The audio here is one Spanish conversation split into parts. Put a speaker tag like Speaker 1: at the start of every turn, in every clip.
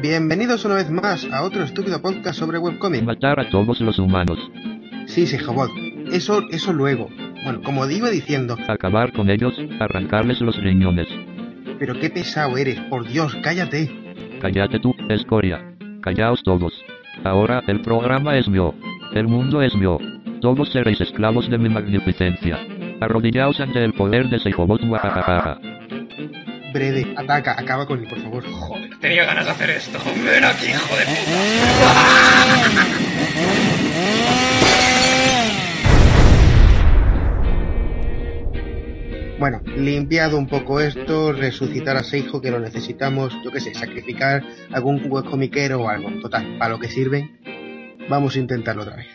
Speaker 1: Bienvenidos una vez más a otro estúpido podcast sobre webcomic.
Speaker 2: Matar a todos los humanos.
Speaker 1: Sí, sí, Jobot. Eso, eso luego. Bueno, como iba diciendo,
Speaker 2: Acabar con ellos, arrancarles los riñones.
Speaker 1: pero qué pesado eres, por Dios, cállate.
Speaker 2: Cállate tú, escoria. Callaos todos. Ahora el programa es mío. El mundo es mío. Todos seréis esclavos de mi magnificencia. Arrodillaos ante el poder de Seijobot Wahahaha.
Speaker 1: Brede, ataca, acaba con él, por favor.
Speaker 3: Joder, tenía ganas de hacer esto. Ven aquí, hijo de puta.
Speaker 1: Bueno, limpiado un poco esto, resucitar a Seijo que lo necesitamos, yo qué sé, sacrificar algún webcomiquero o algo. Total, para lo que sirven, vamos a intentarlo otra vez.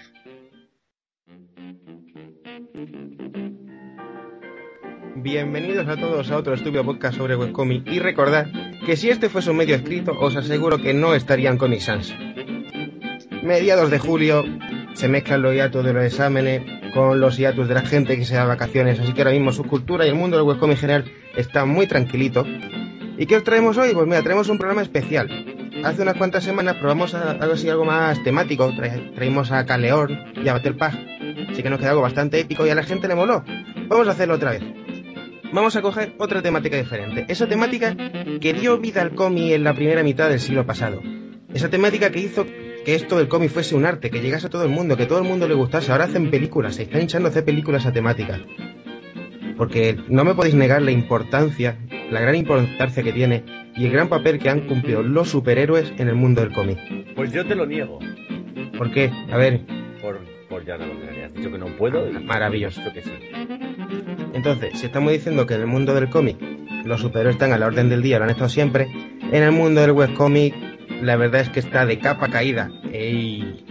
Speaker 1: Bienvenidos a todos a otro estúpido podcast sobre webcomic y recordad que si este fuese un medio escrito os aseguro que no estarían Comic Sans. Mediados de julio se mezclan los hiatos de los exámenes con los hiatos de la gente que se da vacaciones, así que ahora mismo su cultura y el mundo del webcomic en general está muy tranquilito. ¿Y qué os traemos hoy? Pues mira, traemos un programa especial. Hace unas cuantas semanas probamos algo así, algo más temático. Tra- traímos a Caleón y a Battlepag. Así que nos quedó algo bastante épico y a la gente le moló. Vamos a hacerlo otra vez. Vamos a coger otra temática diferente. Esa temática que dio vida al cómic en la primera mitad del siglo pasado. Esa temática que hizo que esto del cómic fuese un arte, que llegase a todo el mundo, que todo el mundo le gustase. Ahora hacen películas, se están hinchando a hacer películas a temática. Porque no me podéis negar la importancia, la gran importancia que tiene y el gran papel que han cumplido los superhéroes en el mundo del cómic.
Speaker 4: Pues yo te lo niego.
Speaker 1: ¿Por qué? A ver,
Speaker 4: Por, por ya no lo que has dicho que no puedo. y-
Speaker 1: Maravilloso.
Speaker 4: Que sí.
Speaker 1: Entonces, si estamos diciendo que en el mundo del cómic los superhéroes están a la orden del día, lo han estado siempre, en el mundo del webcómic la verdad es que está de capa caída y,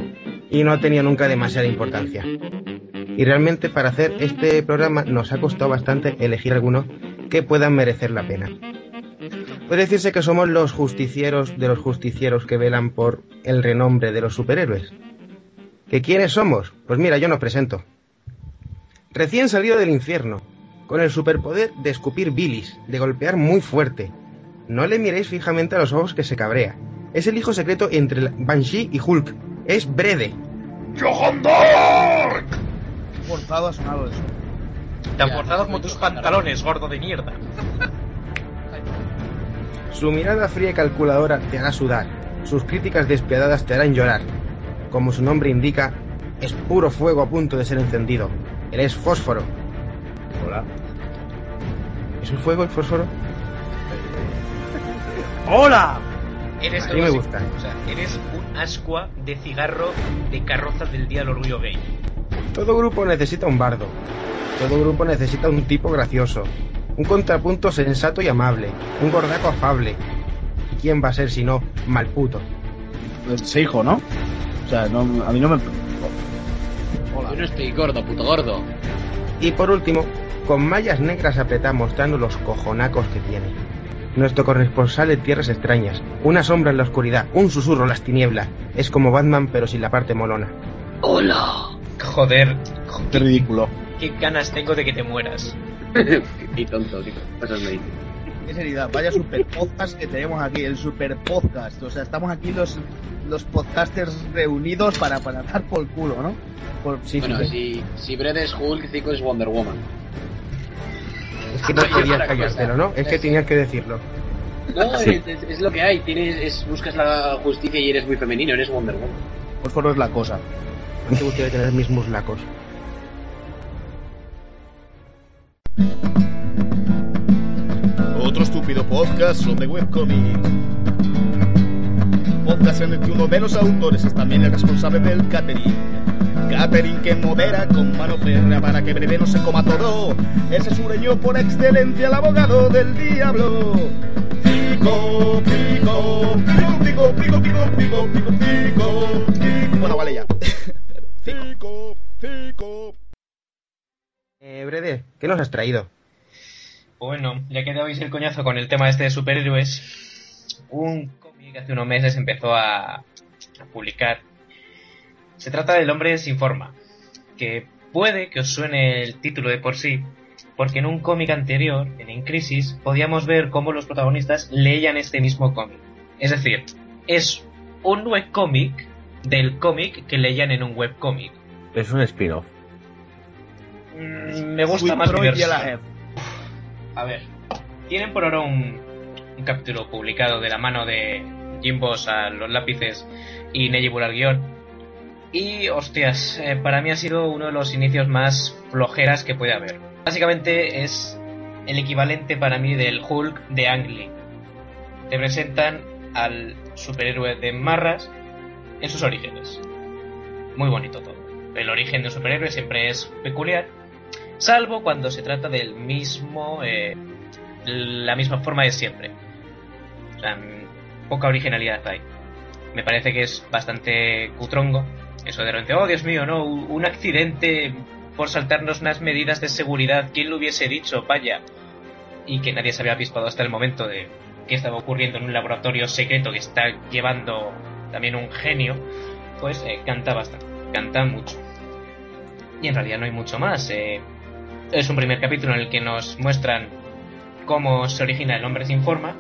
Speaker 1: y no ha tenido nunca demasiada importancia. Y realmente para hacer este programa nos ha costado bastante elegir algunos que puedan merecer la pena. Puede decirse que somos los justicieros de los justicieros que velan por el renombre de los superhéroes. ¿Que quiénes somos? Pues mira, yo nos presento. Recién salido del infierno, con el superpoder de escupir bilis, de golpear muy fuerte. No le miréis fijamente a los ojos que se cabrea. Es el hijo secreto entre Banshee y Hulk. Es Brede.
Speaker 3: ¡Johan Dark!
Speaker 5: forzado ha sonado eso.
Speaker 3: Tan forzado como tus pantalones, gordo de mierda.
Speaker 1: Su mirada fría y calculadora te hará sudar. Sus críticas despiadadas te harán llorar. Como su nombre indica, es puro fuego a punto de ser encendido. Él es fósforo.
Speaker 4: Hola.
Speaker 1: ¿Es un fuego el fósforo?
Speaker 5: ¡Hola!
Speaker 3: Eres
Speaker 1: A mí me gusta.
Speaker 3: O sea, eres un ascua de cigarro de carroza del día del orgullo gay.
Speaker 1: Todo grupo necesita un bardo. Todo grupo necesita un tipo gracioso. Un contrapunto sensato y amable. Un gordaco afable. ¿Quién va a ser si no malputo?
Speaker 5: Se hijo, ¿no? O sea, no, a mí no me...
Speaker 6: Yo no estoy gordo, puto gordo.
Speaker 1: Y por último, con mallas negras apretadas mostrando los cojonacos que tiene. Nuestro corresponsal en tierras extrañas. Una sombra en la oscuridad. Un susurro en las tinieblas. Es como Batman pero sin la parte molona.
Speaker 6: Hola.
Speaker 3: Joder,
Speaker 5: Qué ridículo.
Speaker 3: qué ganas tengo de que te mueras.
Speaker 6: Qué tonto, tío.
Speaker 5: Qué seriedad. Vaya super podcast que tenemos aquí, el super podcast. O sea, estamos aquí los, los podcasters reunidos para, para dar por culo, ¿no? Por,
Speaker 1: Sí,
Speaker 6: Bueno,
Speaker 1: sí,
Speaker 6: si, si Brett es Hulk, Zico es Wonder Woman.
Speaker 1: Es que no podías callártelo, ¿no? Es que tenías que decirlo.
Speaker 6: No, es, es- es lo que hay. Tienes, es, buscas la justicia y eres muy femenino, eres Wonder Woman.
Speaker 5: fósforo es la cosa.
Speaker 1: No te gustaría tener mis muslacos.
Speaker 7: Estúpido podcast sobre webcomic. Podcast en el que uno de los autores es también el responsable del catering. Catherine que modera con mano férrea para que breve no se coma todo. Ese sureño por excelencia, el abogado del diablo. Pico, pico, pico, pico, pico, pico, pico, pico, pico. Bueno, vale ya. Pico, pico.
Speaker 1: Eh, Brede, ¿qué nos has traído?
Speaker 3: Bueno, ya que dabais el coñazo con el tema este de superhéroes, un cómic que hace unos meses empezó a, a publicar. Se trata del hombre sin forma, que puede que os suene el título de por sí, porque en un cómic anterior, en In Crisis, podíamos ver cómo los protagonistas leían este mismo cómic. Es decir, es un webcómic del cómic que leían en un webcómic.
Speaker 4: Es un spin-off.
Speaker 3: Mm, me gusta
Speaker 5: Sweet
Speaker 3: más. A ver, tienen por ahora un, capítulo publicado de la mano de Jim a los lápices y Neji al guion. Y, hostias, eh, para mí ha sido uno de los inicios más flojeras que puede haber. Básicamente es el equivalente para mí del Hulk de Ang Lee. Te presentan al superhéroe de Marras en sus orígenes. Muy bonito todo. El origen de un superhéroe siempre es peculiar, salvo cuando se trata del mismo, eh, la misma forma de siempre. O sea, poca originalidad hay. Me parece que es bastante cutrongo. Eso de repente, oh Dios mío, no, un un accidente por saltarnos unas medidas de seguridad, ¿quién lo hubiese dicho? Vaya. Y que nadie se había avispado hasta el momento de qué estaba ocurriendo en un laboratorio secreto que está llevando también un genio, pues eh, canta bastante, canta mucho. Y en realidad no hay mucho más. eh, es un primer capítulo en el que nos muestran cómo se origina el hombre sin forma,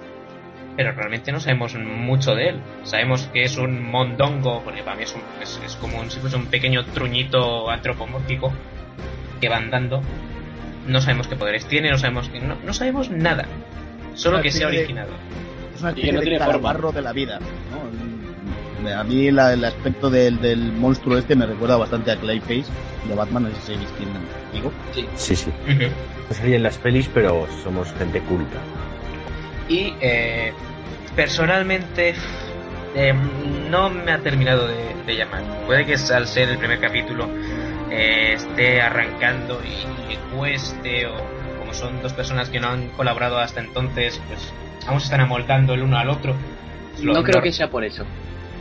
Speaker 3: pero realmente no sabemos mucho de él. Sabemos que es un mondongo, porque para mí es, un- es- es como un, si fuese un pequeño truñito antropomórfico que va andando. No sabemos qué poderes tiene, no sabemos, no, no sabemos nada. Solo que se ha originado.
Speaker 5: Es una
Speaker 6: Y que no
Speaker 5: de
Speaker 6: tiene forma.
Speaker 5: de la vida. ¿no? A mí la- el aspecto del, del monstruo este me recuerda bastante a Clayface de Batman, no sé si quién digo.
Speaker 4: Sí, sí.
Speaker 3: Ujú.
Speaker 4: No salía en las pelis, pero somos gente culta.
Speaker 3: Y eh, personalmente eh, no me ha terminado de, de llamar. Puede que al ser el primer capítulo eh, esté arrancando y le cueste o como son dos personas que no han colaborado hasta entonces, pues aún se están amoldando el uno al otro. Lo-
Speaker 6: No creo que sea por eso.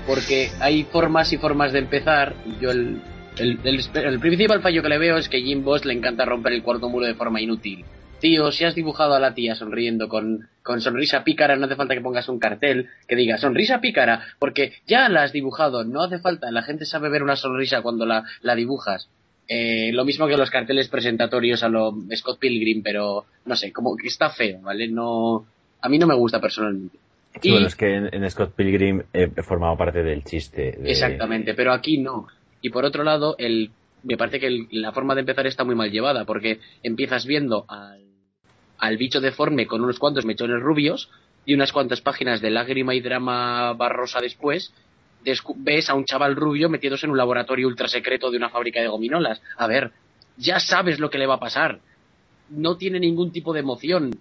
Speaker 6: Porque hay formas y formas de empezar. Yo el, el, el, el principal fallo que le veo es que Jim Boss le encanta romper el cuarto muro de forma inútil. Tío, si has dibujado a la tía sonriendo con, con sonrisa pícara, no hace falta que pongas un cartel que diga sonrisa pícara, porque ya la has dibujado, no hace falta, la gente sabe ver una sonrisa cuando la, la dibujas. Eh, lo mismo que los carteles presentatorios a lo Scott Pilgrim, pero no sé, como que está feo, ¿vale? No, a mí no me gusta personalmente.
Speaker 4: Sí,
Speaker 6: Y-
Speaker 4: bueno, es que en, en Scott Pilgrim he formado parte del chiste. de-
Speaker 6: Exactamente, pero aquí no. Y por otro lado, el, me parece que el- la forma de empezar está muy mal llevada, porque empiezas viendo al, al bicho deforme con unos cuantos mechones rubios y unas cuantas páginas de lágrima y drama barrosa después, ves a un chaval rubio metiéndose en un laboratorio ultra secreto de una fábrica de gominolas. A ver, ya sabes lo que le va a pasar. No tiene ningún tipo de emoción.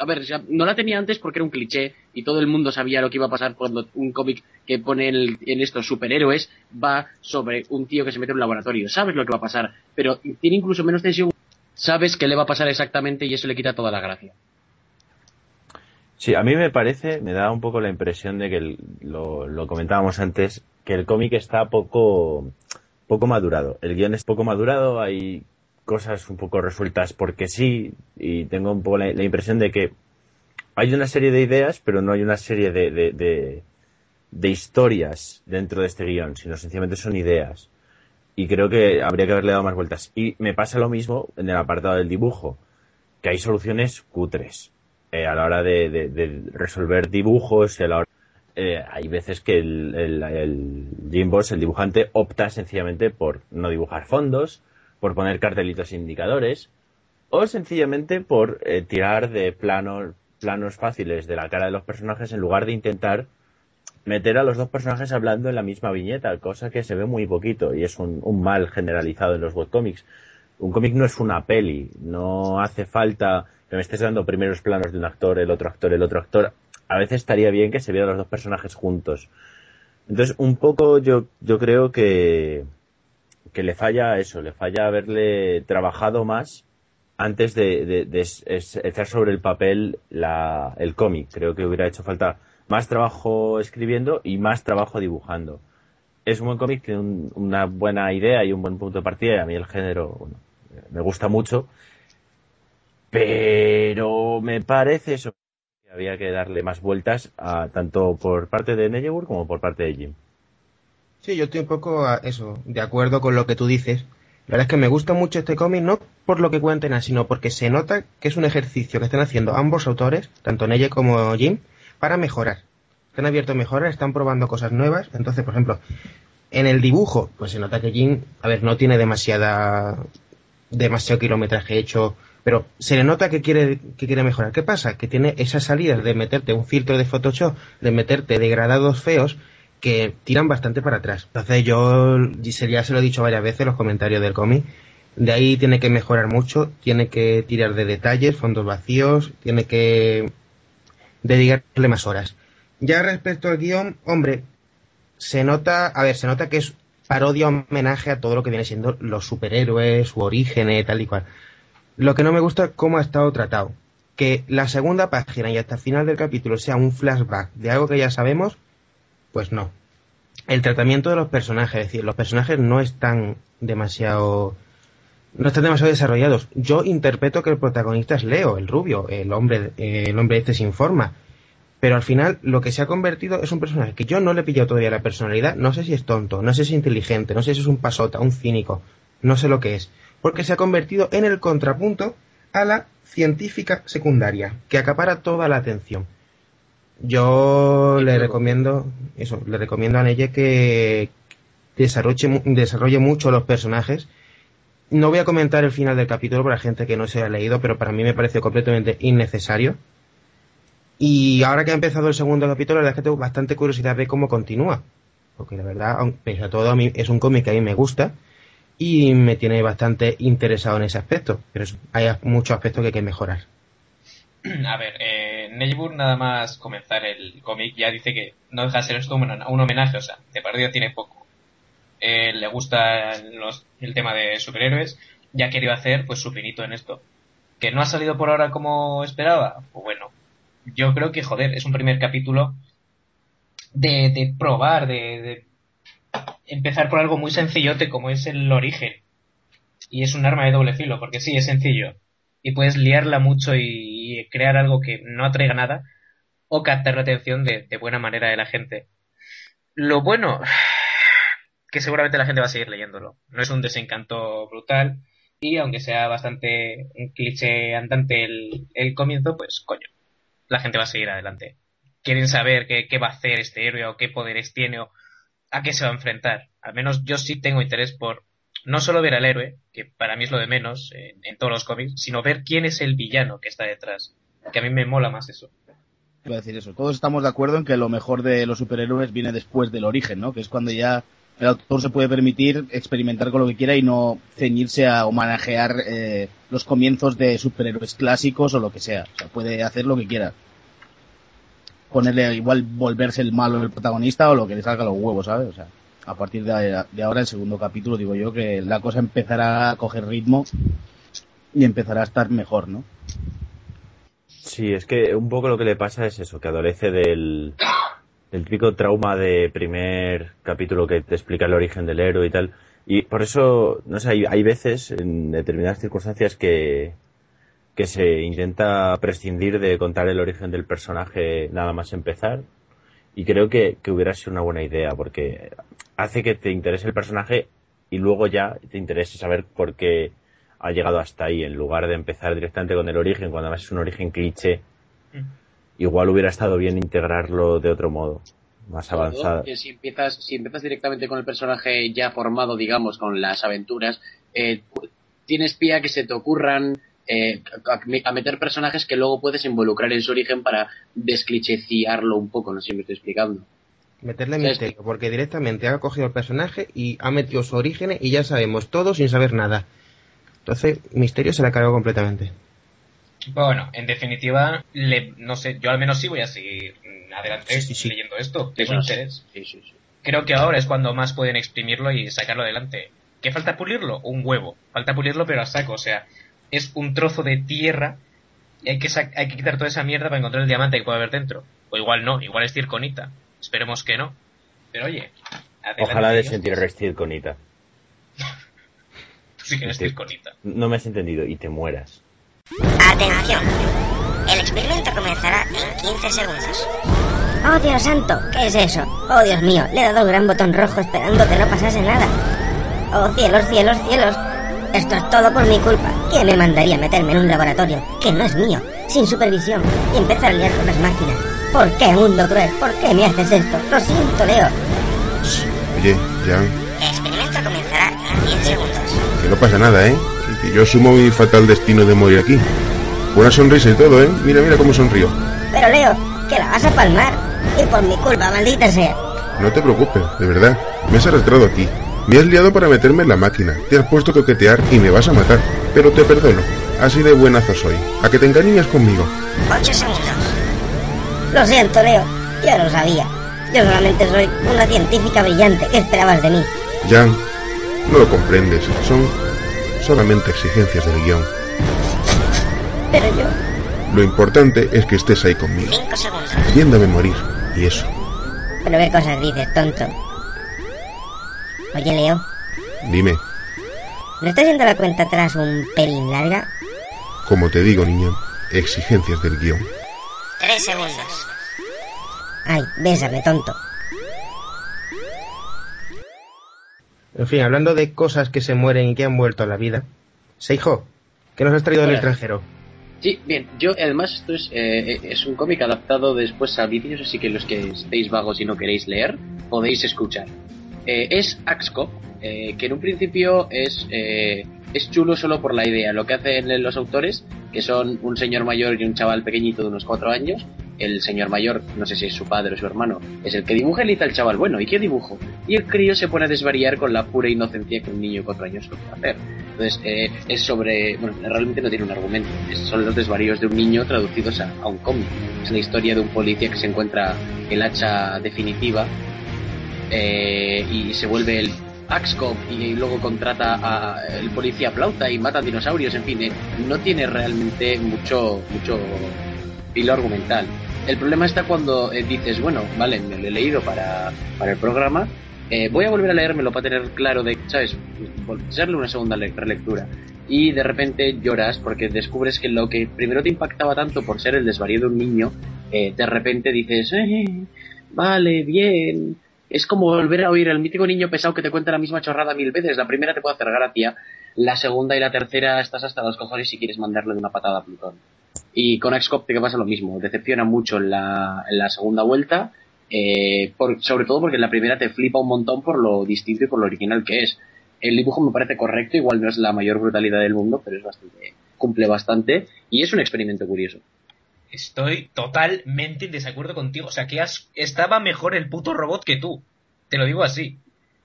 Speaker 6: A ver, no la tenía antes porque era un cliché y todo el mundo sabía lo que iba a pasar cuando un cómic que pone en, estos superhéroes va sobre un tío que se mete en un laboratorio. Sabes lo que va a pasar, pero tiene incluso menos tensión. Sabes qué le va a pasar exactamente y eso le quita toda la gracia.
Speaker 4: Sí, a mí me parece, me da un poco la impresión de que lo comentábamos antes, que el cómic está poco, poco madurado. El guion es poco madurado, hay cosas un poco resueltas porque sí, y tengo un poco la, impresión de que hay una serie de ideas, pero no hay una serie de, de, de, historias dentro de este guion, sino sencillamente son ideas. Y creo que habría que haberle dado más vueltas. Y me pasa lo mismo en el apartado del dibujo, que hay soluciones cutres eh, a la hora de resolver dibujos y a la hora- eh, hay veces que el, el, el Jim Boss, el dibujante, opta sencillamente por no dibujar fondos, por poner cartelitos indicadores, o sencillamente por eh, tirar de planos, planos fáciles de la cara de los personajes en lugar de intentar meter a los dos personajes hablando en la misma viñeta, cosa que se ve muy poquito y es un, un mal generalizado en los webcomics. Un cómic no es una peli, no hace falta que me estés dando primeros planos de un actor, el otro actor, el otro actor. A veces estaría bien que se vieran los dos personajes juntos. Entonces, un poco yo, yo creo que, que le falla eso, le falla haberle trabajado más antes de, de- echar sobre el papel la, el cómic. Creo que hubiera hecho falta más trabajo escribiendo y más trabajo dibujando. Es un buen cómic, tiene un- una buena idea y un buen punto de partida y a mí el género me gusta mucho. Pero me parece eso que había que darle más vueltas a, tanto por parte de Neyeburg como por parte de Jim.
Speaker 1: Yo estoy un poco a eso, de acuerdo con lo que tú dices. La verdad es que me gusta mucho este cómic, no por lo que cuenten, sino porque se nota que es un ejercicio que están haciendo ambos autores, tanto Neye como Jim, para mejorar. Están abiertos a mejorar, están probando cosas nuevas. Entonces, por ejemplo, en el dibujo, pues se nota que Jim, a ver, no tiene demasiada demasiado kilometraje hecho, pero se le nota que quiere que quiere mejorar. ¿Qué pasa? Que tiene esas salidas de meterte un filtro de Photoshop, de meterte degradados feos que tiran bastante para atrás. Entonces yo ya se lo he dicho varias veces en los comentarios del cómic. De ahí tiene que mejorar mucho, tiene que tirar de detalles, fondos vacíos, tiene que dedicarle más horas. Ya respecto al guion, hombre, se nota, a ver, se nota que es parodia homenaje a todo lo que viene siendo los superhéroes, su origen, eh, tal y cual. Lo que no me gusta es cómo ha estado tratado. Que la segunda página y hasta el final del capítulo sea un flashback de algo que ya sabemos, pues no. El tratamiento de los personajes, es decir, los personajes no están demasiado no están demasiado desarrollados. Yo interpreto que el protagonista es Leo, el rubio, el hombre, el hombre este sin forma. Pero al final lo que se ha convertido es un personaje que yo no le he pillado todavía la personalidad. No sé si es tonto, no sé si es inteligente, no sé si es un pasota, un cínico, no sé lo que es. Porque se ha convertido en el contrapunto a la científica secundaria, que acapara toda la atención. Yo le recomiendo, eso, le recomiendo a Neye que desarrolle, mu- desarrolle mucho los personajes. No voy a comentar el final del capítulo para gente que no se ha leído, pero para mí me pareció completamente innecesario. Y ahora que ha empezado el segundo capítulo, la verdad es que tengo bastante curiosidad de cómo continúa. Porque la verdad, pese a todo, a mí es un cómic que a mí me gusta y me tiene bastante interesado en ese aspecto. Pero hay muchos aspectos que hay que mejorar.
Speaker 3: A ver, eh, Neilburg nada más comenzar el cómic ya dice que no deja de ser esto un, un homenaje, o sea, de partida tiene poco. Eh, le gusta el tema de superhéroes, ya querido hacer pues su finito en esto. Que no ha salido por ahora como esperaba, pues bueno, yo creo que joder, es un primer capítulo de, de probar, de, de empezar por algo muy sencillote como es el origen. Y es un arma de doble filo, porque sí, es sencillo. Y puedes liarla mucho y, crear algo que no atraiga nada o captar la atención de, de buena manera de la gente. Lo bueno, que seguramente la gente va a seguir leyéndolo. No es un desencanto brutal y aunque sea bastante un cliché andante el, el comienzo, pues coño, la gente va a seguir adelante. Quieren saber qué, qué va a hacer este héroe o qué poderes tiene o a qué se va a enfrentar. Al menos yo sí tengo interés por no solo ver al héroe, que para mí es lo de menos en, todos los cómics, sino ver quién es el villano que está detrás. Que a mí me mola más eso.
Speaker 5: Decir eso. Todos estamos de acuerdo en que lo mejor de los superhéroes viene después del origen, ¿no? Que es cuando ya el autor se puede permitir experimentar con lo que quiera y no ceñirse a homenajear eh, los comienzos de superhéroes clásicos o lo que sea. O sea, puede hacer lo que quiera. Ponerle igual volverse el malo el protagonista o lo que le salga los huevos, ¿sabes? O sea, a partir de, ahora, el segundo capítulo, digo yo, que la cosa empezará a coger ritmo y empezará a estar mejor, ¿no?
Speaker 4: Sí, es que un poco lo que le pasa es eso, que adolece del, del típico trauma de primer capítulo que te explica el origen del héroe y tal. Y por eso, no sé, hay, hay veces, en determinadas circunstancias, que, que se intenta prescindir de contar el origen del personaje nada más empezar. Y creo que, que hubiera sido una buena idea, porque hace que te interese el personaje y luego ya te interese saber por qué ha llegado hasta ahí, en lugar de empezar directamente con el origen, cuando además es un origen cliché. Igual hubiera estado bien integrarlo de otro modo, más avanzado.
Speaker 6: Que si empiezas, si empiezas directamente con el personaje ya formado, digamos, con las aventuras, eh, tienes pie a que se te ocurran eh, a, a, meter personajes que luego puedes involucrar en su origen para desclicheciarlo un poco, no sé si me estoy explicando.
Speaker 1: Meterle misterio, porque directamente ha cogido el personaje y ha metido su origen y ya sabemos todo sin saber nada. Entonces, Misterio se la cargó completamente.
Speaker 3: Bueno, en definitiva, le, no sé, yo al menos sí voy a seguir adelante
Speaker 1: sí, sí, sí.
Speaker 3: leyendo esto. Tengo
Speaker 6: Eso
Speaker 3: interés.
Speaker 6: Sí, sí, sí.
Speaker 3: Creo que ahora es cuando más pueden exprimirlo y sacarlo adelante. ¿Qué falta pulirlo? Un huevo. Falta pulirlo, pero a saco. O sea, es un trozo de tierra y hay que, hay que quitar toda esa mierda para encontrar el diamante que puede haber dentro. O igual no, igual es circonita. Esperemos que no. Pero oye,
Speaker 4: Ojalá de
Speaker 3: Dios.
Speaker 4: sentir restirconita.
Speaker 3: Tú sí que eres
Speaker 4: Sí.
Speaker 3: circonita.
Speaker 4: No me has entendido y te mueras.
Speaker 8: Atención. El experimento comenzará en 15 segundos. ¡Oh, Dios santo! ¿Qué es eso? ¡Oh, Dios mío! Le he dado al gran botón rojo esperando que no pasase nada. ¡Oh, cielos, cielos, cielos! Esto es todo por mi culpa. ¿Quién me mandaría meterme en un laboratorio que no es mío, sin supervisión, y empezar a liar con las máquinas? ¿Por qué, mundo cruel? ¿Por qué me haces esto? Lo siento, Leo.
Speaker 9: Oye, Jan,
Speaker 8: El experimento comenzará en 10 segundos.
Speaker 9: que no pasa nada, ¿eh? Que- yo asumo mi fatal destino de morir aquí. Buena sonrisa y todo, ¿eh? Mira, mira cómo sonrío.
Speaker 8: Pero, Leo, que la vas a palmar. Y por mi culpa, maldita sea.
Speaker 9: No te preocupes, de verdad. Me has arrastrado aquí. Me has liado para meterme en la máquina. Te has puesto a coquetear y me vas a matar. Pero te perdono. Así de buenazo soy. A que te encariñas conmigo.
Speaker 8: 8 segundos. Lo siento, Leo. Ya lo sabía. Yo solamente soy una científica brillante. ¿Qué esperabas de mí?
Speaker 9: Jan, no lo comprendes. Son solamente exigencias del guion.
Speaker 8: Pero yo...
Speaker 9: Lo importante es que estés ahí conmigo.
Speaker 8: 5 segundos.
Speaker 9: Viéndome morir. Y eso.
Speaker 8: Pero qué cosas dices, tonto. Oye, Leo,
Speaker 9: Dime,
Speaker 8: ¿no estás yendo la cuenta atrás un pelín larga?
Speaker 9: como te digo, niña, exigencias del guion.
Speaker 8: 3 segundos. Ay, bésame, tonto.
Speaker 1: En fin, hablando de cosas que se mueren y que han vuelto a la vida. Seijo, ¿qué nos has traído del extranjero?
Speaker 6: Sí, bien, yo además esto es, eh, es un cómic adaptado después a vídeos, así que los que estéis vagos y no queréis leer, podéis escuchar. Eh, es Axcop, eh, que en un principio es, eh, es chulo solo por la idea. Lo que hacen los autores, que son un señor mayor y un chaval pequeñito de unos cuatro años, el señor mayor, no sé si es su padre o su hermano, es el que dibuja y le chaval, bueno, ¿y qué dibujo? Y el crío se pone a desvariar con la pura inocencia que un niño de cuatro años suele hacer. Entonces, eh, es sobre. Bueno, realmente no tiene un argumento. Son los desvaríos de un niño traducidos a, a un cómic. Es la historia de un policía que se encuentra el hacha definitiva eh, y se vuelve el Axcop y luego contrata a el policía flauta y mata dinosaurios. En fin, eh, no tiene realmente mucho, mucho hilo argumental. El problema está cuando eh, dices, bueno, vale, me lo he leído para, para el programa, eh, voy a volver a leérmelo para tener claro de, ¿sabes? Hacerle una segunda le- relectura. Y de repente lloras porque descubres que lo que primero te impactaba tanto por ser el desvarío de un niño, eh, de repente dices, vale, bien. Es como volver a oír el mítico niño pesado que te cuenta la misma chorrada mil veces. La primera te puede hacer gracia, la segunda y la tercera estás hasta los cojones si quieres mandarle una patada a Plutón. Y con Axcop te pasa lo mismo, decepciona mucho en la, en la segunda vuelta, eh, sobre todo porque en la primera te flipa un montón por lo distinto y por lo original que es. El dibujo me parece correcto, igual no es la mayor brutalidad del mundo, pero es bastante, cumple bastante y es un experimento curioso.
Speaker 3: Estoy totalmente en desacuerdo contigo. O sea, que estaba mejor el puto robot que tú. Te lo digo así.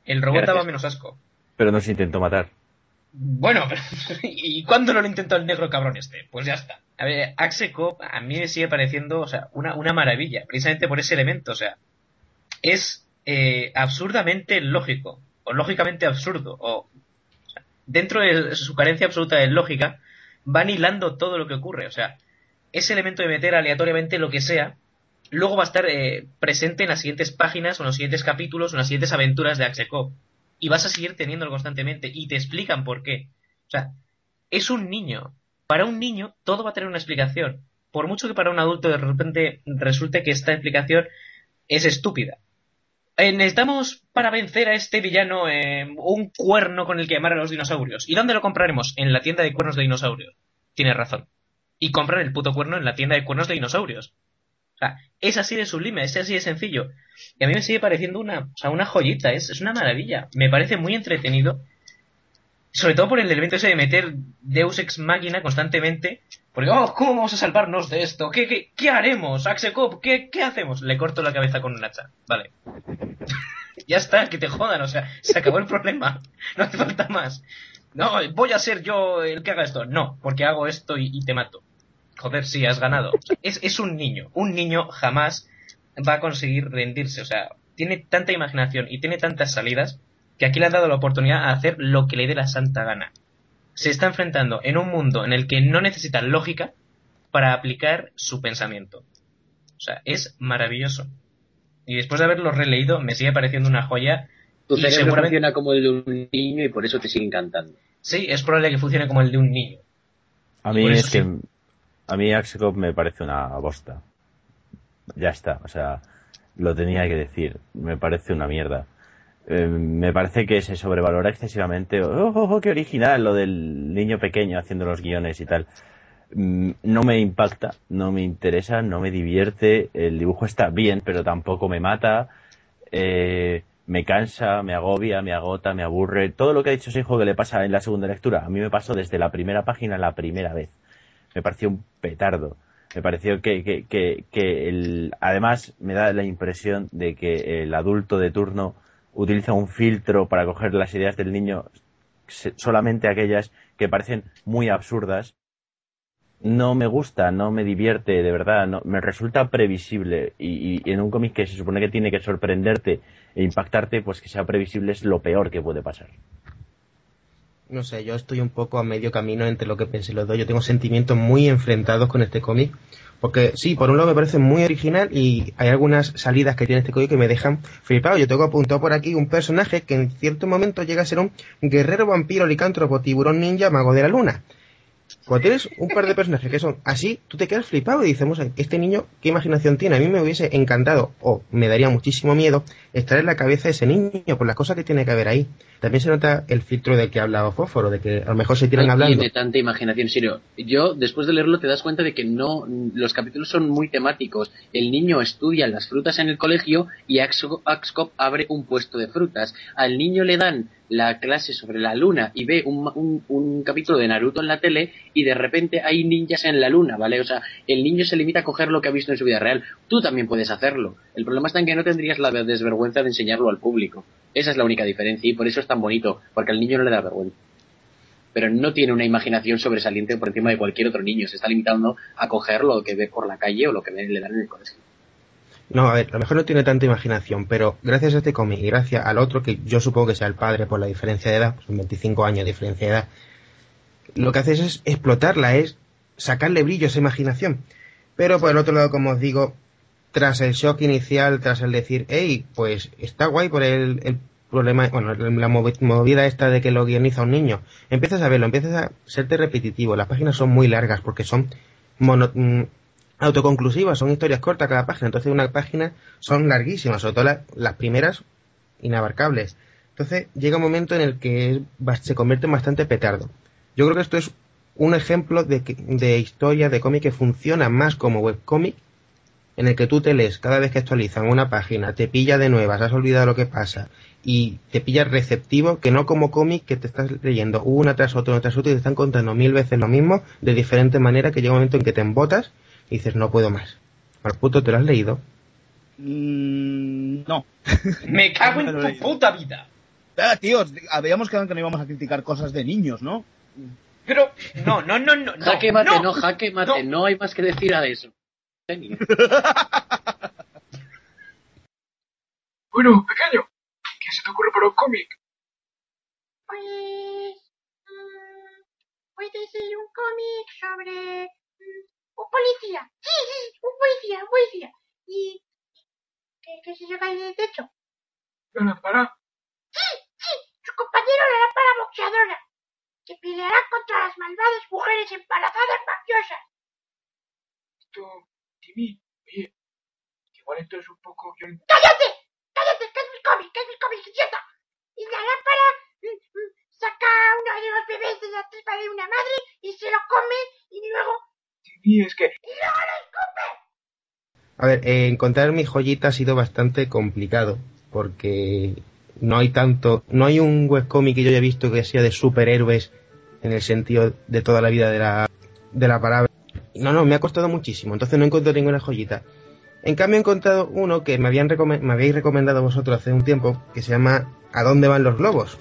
Speaker 3: El robot
Speaker 4: Gracias.
Speaker 3: daba menos asco.
Speaker 4: Pero nos intentó matar.
Speaker 3: Bueno, ¿y cuándo no lo intentó el negro cabrón este? Pues ya está. A ver, Axe Cop a mí me sigue pareciendo, o sea, una, una maravilla, precisamente por ese elemento, o sea, es eh, absurdamente lógico, o lógicamente absurdo, o, o sea, dentro de su carencia absoluta de lógica, van hilando todo lo que ocurre, o sea, ese elemento de meter aleatoriamente lo que sea, luego va a estar eh, presente en las siguientes páginas, o en los siguientes capítulos, o en las siguientes aventuras de Axe Cop y vas a seguir teniéndolo constantemente y te explican por qué. O sea, es un niño. Para un niño todo va a tener una explicación. Por mucho que para un adulto de repente resulte que esta explicación es estúpida. Eh, necesitamos para vencer a este villano eh, un cuerno con el que llamar a los dinosaurios. ¿Y dónde lo compraremos? En la tienda de cuernos de dinosaurios. Tienes razón. Y compran el puto cuerno en la tienda de cuernos de dinosaurios. O sea, es así de sublime, es así de sencillo. Y a mí me sigue pareciendo una, o sea, una joyita, es, es una maravilla. Me parece muy entretenido. Sobre todo por el elemento ese de meter Deus Ex Máquina constantemente. Porque, oh, ¿cómo vamos a salvarnos de esto? ¿Qué, qué, qué haremos? Axecop, ¿qué, ¿qué hacemos? Le corto la cabeza con un hacha. Vale. ya está, que te jodan, o sea, se acabó el problema. No hace falta más. No, voy a ser yo el que haga esto. No, porque hago esto y te mato. Joder, sí, has ganado. O sea, es, es un niño. Un niño jamás va a conseguir rendirse. O sea, tiene tanta imaginación y tiene tantas salidas que aquí le han dado la oportunidad a hacer lo que le dé la santa gana. Se está enfrentando en un mundo en el que no necesita lógica para aplicar su pensamiento. O sea, es maravilloso. Y después de haberlo releído, me sigue pareciendo una joya.
Speaker 6: Tu cerebro
Speaker 3: seguramente-
Speaker 6: funciona como el de un niño y por eso te sigue encantando.
Speaker 3: Sí, es probable que funcione como el de un niño.
Speaker 4: A mí es que
Speaker 3: sí.
Speaker 4: A mí Axecop me parece una bosta. Ya está, o sea, lo tenía que decir. Me parece una mierda. Eh, me parece que se sobrevalora excesivamente. Oh, oh, oh, qué original lo del niño pequeño haciendo los guiones y tal. Mm, No me impacta, no me interesa, no me divierte. El dibujo está bien, pero tampoco me mata. Eh, me cansa, me agobia, me agota, me aburre. Todo lo que ha dicho Seijo que le pasa en la segunda lectura, a mí me pasó desde la primera página la primera vez. Me pareció un petardo. Me pareció que, que, que, que el, además me da la impresión de que el adulto de turno utiliza un filtro para coger las ideas del niño, solamente aquellas que parecen muy absurdas. No me gusta, no me divierte, de verdad, no, me resulta previsible. Y, y en un cómic que se supone que tiene que sorprenderte e impactarte, pues que sea previsible es lo peor que puede pasar.
Speaker 1: No sé, yo estoy un poco a medio camino entre lo que pensé los dos. Yo tengo sentimientos muy enfrentados con este cómic. Porque sí, por un lado me parece muy original y hay algunas salidas que tiene este cómic que me dejan flipado. Yo tengo apuntado por aquí un personaje que en cierto momento llega a ser un guerrero vampiro, licántropo, tiburón ninja, mago de la luna. Cuando tienes un par de personajes que son así, tú te quedas flipado y dices, este niño, ¿qué imaginación tiene? A mí me hubiese encantado, o me daría muchísimo miedo, estar en la cabeza de ese niño por las cosas que tiene que haber ahí. También se nota el filtro del que ha hablado Fósforo, de que a lo mejor se tiran
Speaker 6: no
Speaker 1: hablando.
Speaker 6: tiene tanta imaginación, serio. Yo, después de leerlo, te das cuenta de que no, los capítulos son muy temáticos. El niño estudia las frutas en el colegio y Axcop abre un puesto de frutas. Al niño le dan la clase sobre la luna y ve un, un- un capítulo de Naruto en la tele y de repente hay ninjas en la luna, ¿vale? O sea, el niño se limita a coger lo que ha visto en su vida real. Tú también puedes hacerlo. El problema está en que no tendrías la desvergüenza de enseñarlo al público. Esa es la única diferencia y por eso es tan bonito, porque al niño no le da vergüenza pero no tiene una imaginación sobresaliente por encima de cualquier otro niño. Se está limitando a coger lo que ve por la calle o lo que le dan en el colegio.
Speaker 1: No, a ver, a lo mejor no tiene tanta imaginación, pero gracias a este cómic y gracias al otro, que yo supongo que sea el padre por la diferencia de edad, son 25 años de diferencia de edad, lo que haces es explotarla, es sacarle brillo a esa imaginación. Pero por el otro lado, como os digo, tras el shock inicial, tras el decir, hey, pues está guay por el, el problema, bueno, la movi- movida esta de que lo guioniza un niño, empiezas a verlo, empiezas a serte repetitivo, las páginas son muy largas porque son mono- autoconclusivas, son historias cortas cada página, entonces una página son larguísimas, sobre todo la- las primeras inabarcables. Entonces llega un momento en el que se convierte en bastante petardo. Yo creo que esto es un ejemplo de, de historia de cómic que funciona más como webcómic, en el que tú te lees cada vez que actualizan una página, te pilla de nuevas, has olvidado lo que pasa, y te pilla receptivo, que no como cómic que te estás leyendo una tras otra, tras otra, y te están contando mil veces lo mismo, de diferente manera, que llega un momento en que te embotas y dices, no puedo más. Al puto, ¿te lo has leído?
Speaker 5: Mm, no.
Speaker 3: Me cago en tu puta vida.
Speaker 5: Ah, tíos, habíamos quedado que no íbamos a criticar cosas de niños, ¿no?
Speaker 3: Pero, no, no, no, no. no,
Speaker 6: jaque mate, no,
Speaker 3: no.
Speaker 6: jaque mate, no. hay más que decir a eso.
Speaker 10: Bueno, pequeño, ¿qué se te ocurre para un cómic?
Speaker 11: Pues. mm, puede ser un cómic sobre. Un policía. Sí, sí, un policía, un policía. Y. ¿Qué, qué se llega ahí de techo?
Speaker 10: La lámpara.
Speaker 11: Sí, sí, su compañero la lámpara boxeadora. Que peleará contra las malvadas mujeres embarazadas mafiosas.
Speaker 10: Esto, Timmy, oye, que igual esto es un poco violento.
Speaker 11: ¡Cállate! ¡Cállate! ¡Que es mi cómic! ¡Que es mi cómic! ¡Idiota! Y la lámpara mm, mm, saca a uno de los bebés de la tripa de una madre y se lo come y luego.
Speaker 10: Es que...
Speaker 1: A ver, eh, encontrar mi joyita ha sido bastante complicado, porque no hay tanto, no hay un webcómic que yo haya visto que sea de superhéroes en el sentido de toda la vida de la, de la palabra. No, no, me ha costado muchísimo, entonces no encuentro ninguna joyita. En cambio he encontrado uno que me, habían recome- me habéis recomendado vosotros hace un tiempo, que se llama ¿A dónde van los globos?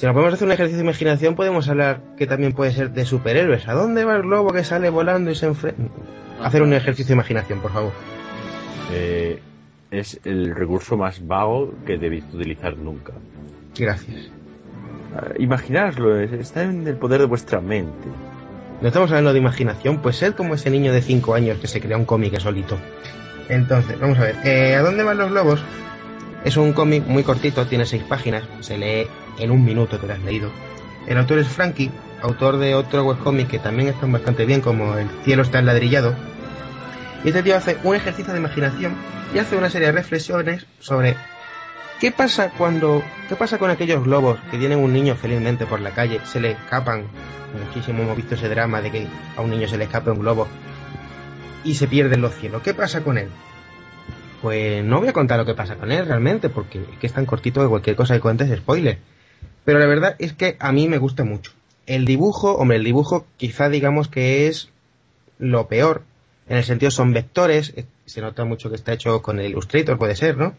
Speaker 1: Si nos podemos hacer un ejercicio de imaginación, podemos hablar que también puede ser de superhéroes. ¿A dónde va el globo que sale volando y se enfrenta? Hacer un ejercicio de imaginación, por favor.
Speaker 4: Eh, es el recurso más vago que debiste utilizar nunca.
Speaker 1: Gracias.
Speaker 4: Ah, Imaginaroslo, es- está en el poder de vuestra mente.
Speaker 1: No estamos hablando de imaginación, pues sed como ese niño de 5 años que se crea un cómic solito. Entonces, vamos a ver. eh, ¿A dónde van los globos? Es un cómic muy cortito, tiene 6 páginas, se lee en un minuto, te lo has leído. El autor es Frankie, autor de otro webcomic que también están bastante bien, como El cielo está enladrillado. Y este tío hace un ejercicio de imaginación y hace una serie de reflexiones sobre qué pasa cuando, qué pasa con aquellos globos que tienen un niño felizmente por la calle, se le escapan, muchísimo hemos visto ese drama de que a un niño se le escape un globo y se pierde en los cielos. ¿Qué pasa con él? Pues no voy a contar lo que pasa con él realmente, porque es que es tan cortito que cualquier cosa que cuentes es spoiler. Pero la verdad es que a mí me gusta mucho. El dibujo, hombre, el dibujo quizá digamos que es lo peor. En el sentido son vectores, se nota mucho que está hecho con el Illustrator, puede ser, ¿no?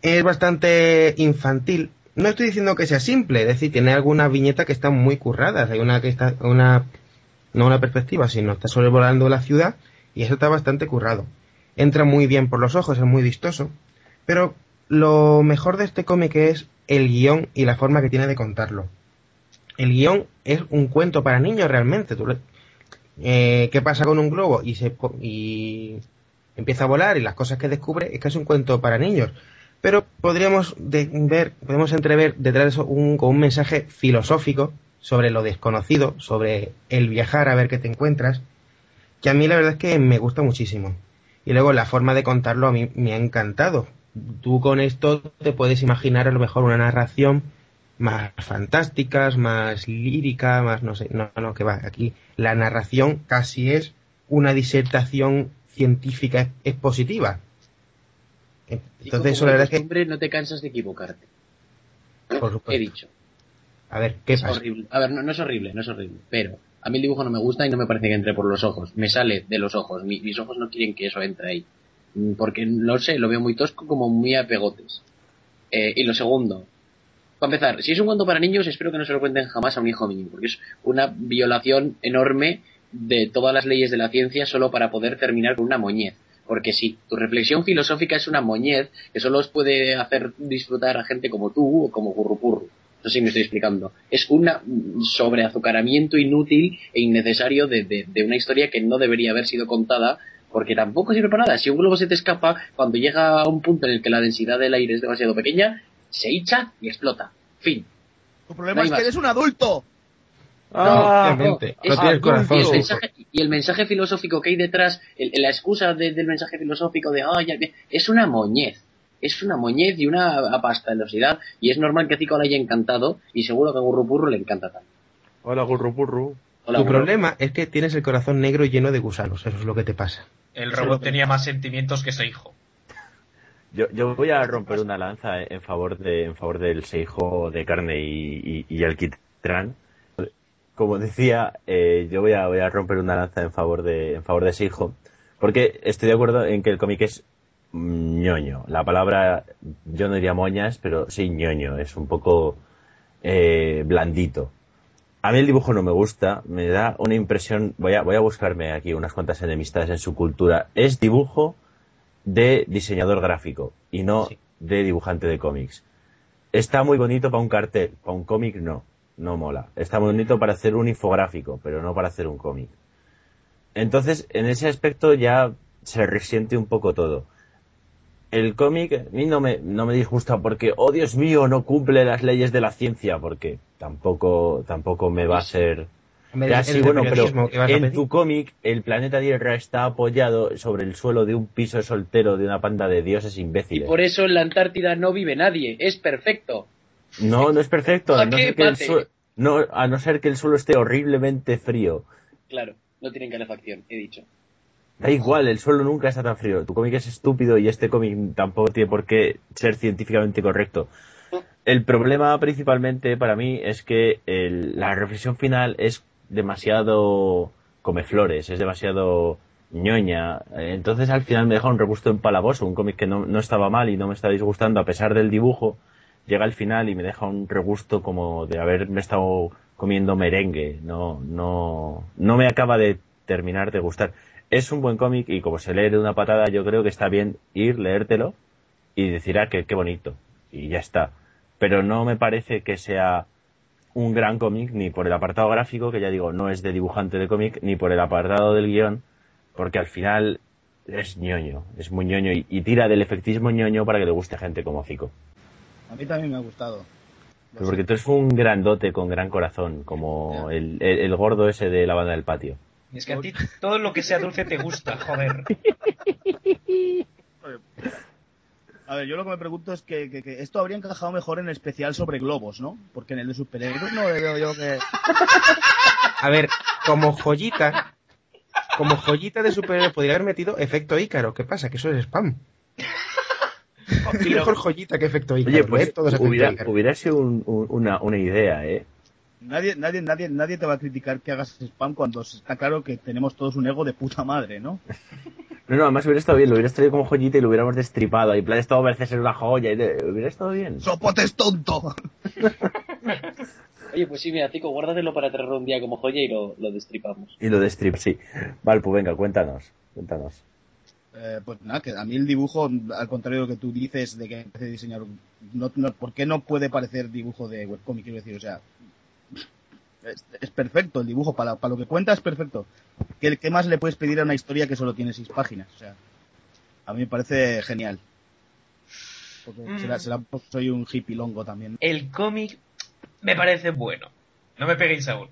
Speaker 1: Es bastante infantil. No estoy diciendo que sea simple, es decir, tiene algunas viñetas que están muy curradas. Hay una que está, una, no una perspectiva, sino está sobrevolando la ciudad y eso está bastante currado. Entra muy bien por los ojos, es muy vistoso. Pero lo mejor de este cómic es el guion y la forma que tiene de contarlo. El guion es un cuento para niños realmente. Eh, ¿Qué pasa con un globo? Y, se, y empieza a volar y las cosas que descubre es que es un cuento para niños. Pero podríamos ver, podemos entrever detrás de eso un, con un mensaje filosófico sobre lo desconocido, sobre el viajar a ver qué te encuentras, que a mí la verdad es que me gusta muchísimo. Y luego la forma de contarlo a mí me ha encantado. Tú con esto te puedes imaginar a lo mejor una narración más fantásticas, más lírica, más no sé, no, no, que va, aquí la narración casi es una disertación científica expositiva. Entonces, eso la verdad es que,
Speaker 6: no te cansas de equivocarte.
Speaker 1: por supuesto.
Speaker 6: He dicho.
Speaker 1: A ver, ¿qué
Speaker 6: es
Speaker 1: pasa?
Speaker 6: horrible. A ver, no, no es horrible, no es horrible. Pero a mí el dibujo no me gusta y no me parece que entre por los ojos. Me sale de los ojos. Mi- mis ojos no quieren que eso entre ahí. Mm, Porque, no sé, lo veo muy tosco, como muy a pegotes. Eh, y lo segundo, para empezar, si es un cuento para niños, espero que no se lo cuenten jamás a un hijo mío, porque es una violación enorme de todas las leyes de la ciencia solo para poder terminar con una moñez. Porque si tu reflexión filosófica es una moñez que solo os puede hacer disfrutar a gente como tú o como Gurrupurru. No me estoy explicando. Es un sobreazucaramiento inútil e innecesario de- de una historia que no debería haber sido contada porque tampoco sirve para nada. Si un globo se te escapa, cuando llega a un punto en el que la densidad del aire es demasiado pequeña, se hincha y explota. Fin.
Speaker 5: Tu problema
Speaker 6: No
Speaker 5: es que
Speaker 6: más.
Speaker 5: eres un adulto.
Speaker 1: Ah,
Speaker 6: es
Speaker 1: No tienes corazón,
Speaker 6: y, el mensaje, y el mensaje filosófico que hay detrás, el- la excusa de- del mensaje filosófico de, "Ay, ya que-", es una moñez. Es una moñez y una apastelosidad. Y es normal que a Zico le haya encantado y seguro que a Gurrupurru le encanta también.
Speaker 4: Hola, Gurrupurru.
Speaker 6: Hola,
Speaker 1: Tu
Speaker 6: Gurru.
Speaker 1: problema es que tienes el corazón negro y lleno de gusanos, eso es lo que te pasa.
Speaker 3: El robot tenía más sentimientos que ese hijo.
Speaker 4: Yo, yo voy a romper una lanza en favor de en favor del seijo de carne y, y, y alquitrán. Como decía, eh, yo voy a, voy a romper una lanza en favor de en favor de seijo, porque estoy de acuerdo en que el cómic es ñoño. La palabra, yo no diría moñas, pero sí ñoño. Es un poco eh, blandito. A mí el dibujo no me gusta, me da una impresión, voy a, voy a buscarme aquí unas cuantas enemistades en su cultura. Es dibujo de diseñador gráfico y no de dibujante de cómics. Está muy bonito para un cartel, para un cómic no, no mola. Está muy bonito para hacer un infográfico, pero no para hacer un cómic. Entonces, en ese aspecto ya se resiente un poco todo. El cómic a mí no me, no me disgusta porque, oh Dios mío, no cumple las leyes de la ciencia, porque tampoco, tampoco me va a ser... Ya sí, bueno, pero en tu cómic el planeta Tierra está apoyado sobre el suelo de un piso soltero de una panda de dioses
Speaker 6: Y
Speaker 4: imbéciles.
Speaker 6: por eso en la Antártida no vive nadie. Es perfecto.
Speaker 4: No, no es perfecto.
Speaker 6: ¿A
Speaker 4: a no,
Speaker 6: qué
Speaker 4: ser que el
Speaker 6: mate?
Speaker 4: suelo- no, a no ser que el suelo esté horriblemente frío.
Speaker 6: Claro, no tienen calefacción, he dicho.
Speaker 4: Da igual, el suelo nunca está tan frío. Tu cómic es estúpido y este cómic tampoco tiene por qué ser científicamente correcto. El problema principalmente para mí es que el- la reflexión final es demasiado come flores, es demasiado ñoña. Entonces al final me deja un regusto empalagoso, un cómic que no, no estaba mal y no me está disgustando a pesar del dibujo. Llega al final y me deja un regusto como de haberme estado comiendo merengue. No, no, no me acaba de terminar de gustar. Es un buen cómic y como se lee de una patada, yo creo que está bien ir, leértelo y decir, ah, que qué bonito. Y ya está. Pero no me parece que sea un gran cómic ni por el apartado gráfico, que ya digo, no es de dibujante de cómic, ni por el apartado del guion, porque al final es ñoño, es muy ñoño y, y tira del efectismo ñoño para que le guste a gente como Fico.
Speaker 5: A mí también me ha gustado.
Speaker 4: Pero porque tú eres un grandote con gran corazón, como el, el- el gordo ese de la banda del patio.
Speaker 3: Y es que a ti todo lo que sea dulce te gusta, joder.
Speaker 5: A ver, yo lo que me pregunto es que, que- que esto habría encajado mejor en el especial sobre globos, ¿no? Porque en el de superhéroes no veo yo que...
Speaker 1: A ver, como joyita, como joyita de superhéroe podría haber metido efecto Ícaro. ¿Qué pasa? Que eso es spam. Qué mejor joyita que efecto Ícaro.
Speaker 4: Oye, pues
Speaker 1: efecto
Speaker 4: hubiera,
Speaker 1: Ícaro.
Speaker 4: hubiera sido un- un- una, una idea, ¿eh?
Speaker 5: Nadie, nadie, nadie, nadie te va a criticar que hagas spam cuando está claro que tenemos todos un ego de puta madre, ¿no?
Speaker 4: No, no, además hubiera estado bien, lo hubieras traído como joyita y lo hubiéramos destripado. ahí, En plan, esto parece ser una joya. y de- hubiera estado bien.
Speaker 5: ¡Sopotes tonto!
Speaker 6: Oye, pues sí, mira, Tico, guárdatelo para traerlo un día como joya y lo, lo destripamos.
Speaker 4: Y lo destrip, sí. Valpu, venga, cuéntanos. Cuéntanos.
Speaker 5: Eh, pues nada, que a mí el dibujo, al contrario de lo que tú dices de que parece diseñador, no, no- ¿por qué no puede parecer dibujo de webcomic? Quiero decir, o sea, es, es perfecto el dibujo, para, para lo que cuenta es perfecto. ¿Qué, ¿Qué más le puedes pedir a una historia que solo tiene seis páginas? O sea, a mí me parece genial. Porque
Speaker 3: Mm.
Speaker 5: será, será porque soy un hippie longo también.
Speaker 3: El cómic me parece bueno. No me peguéis aún.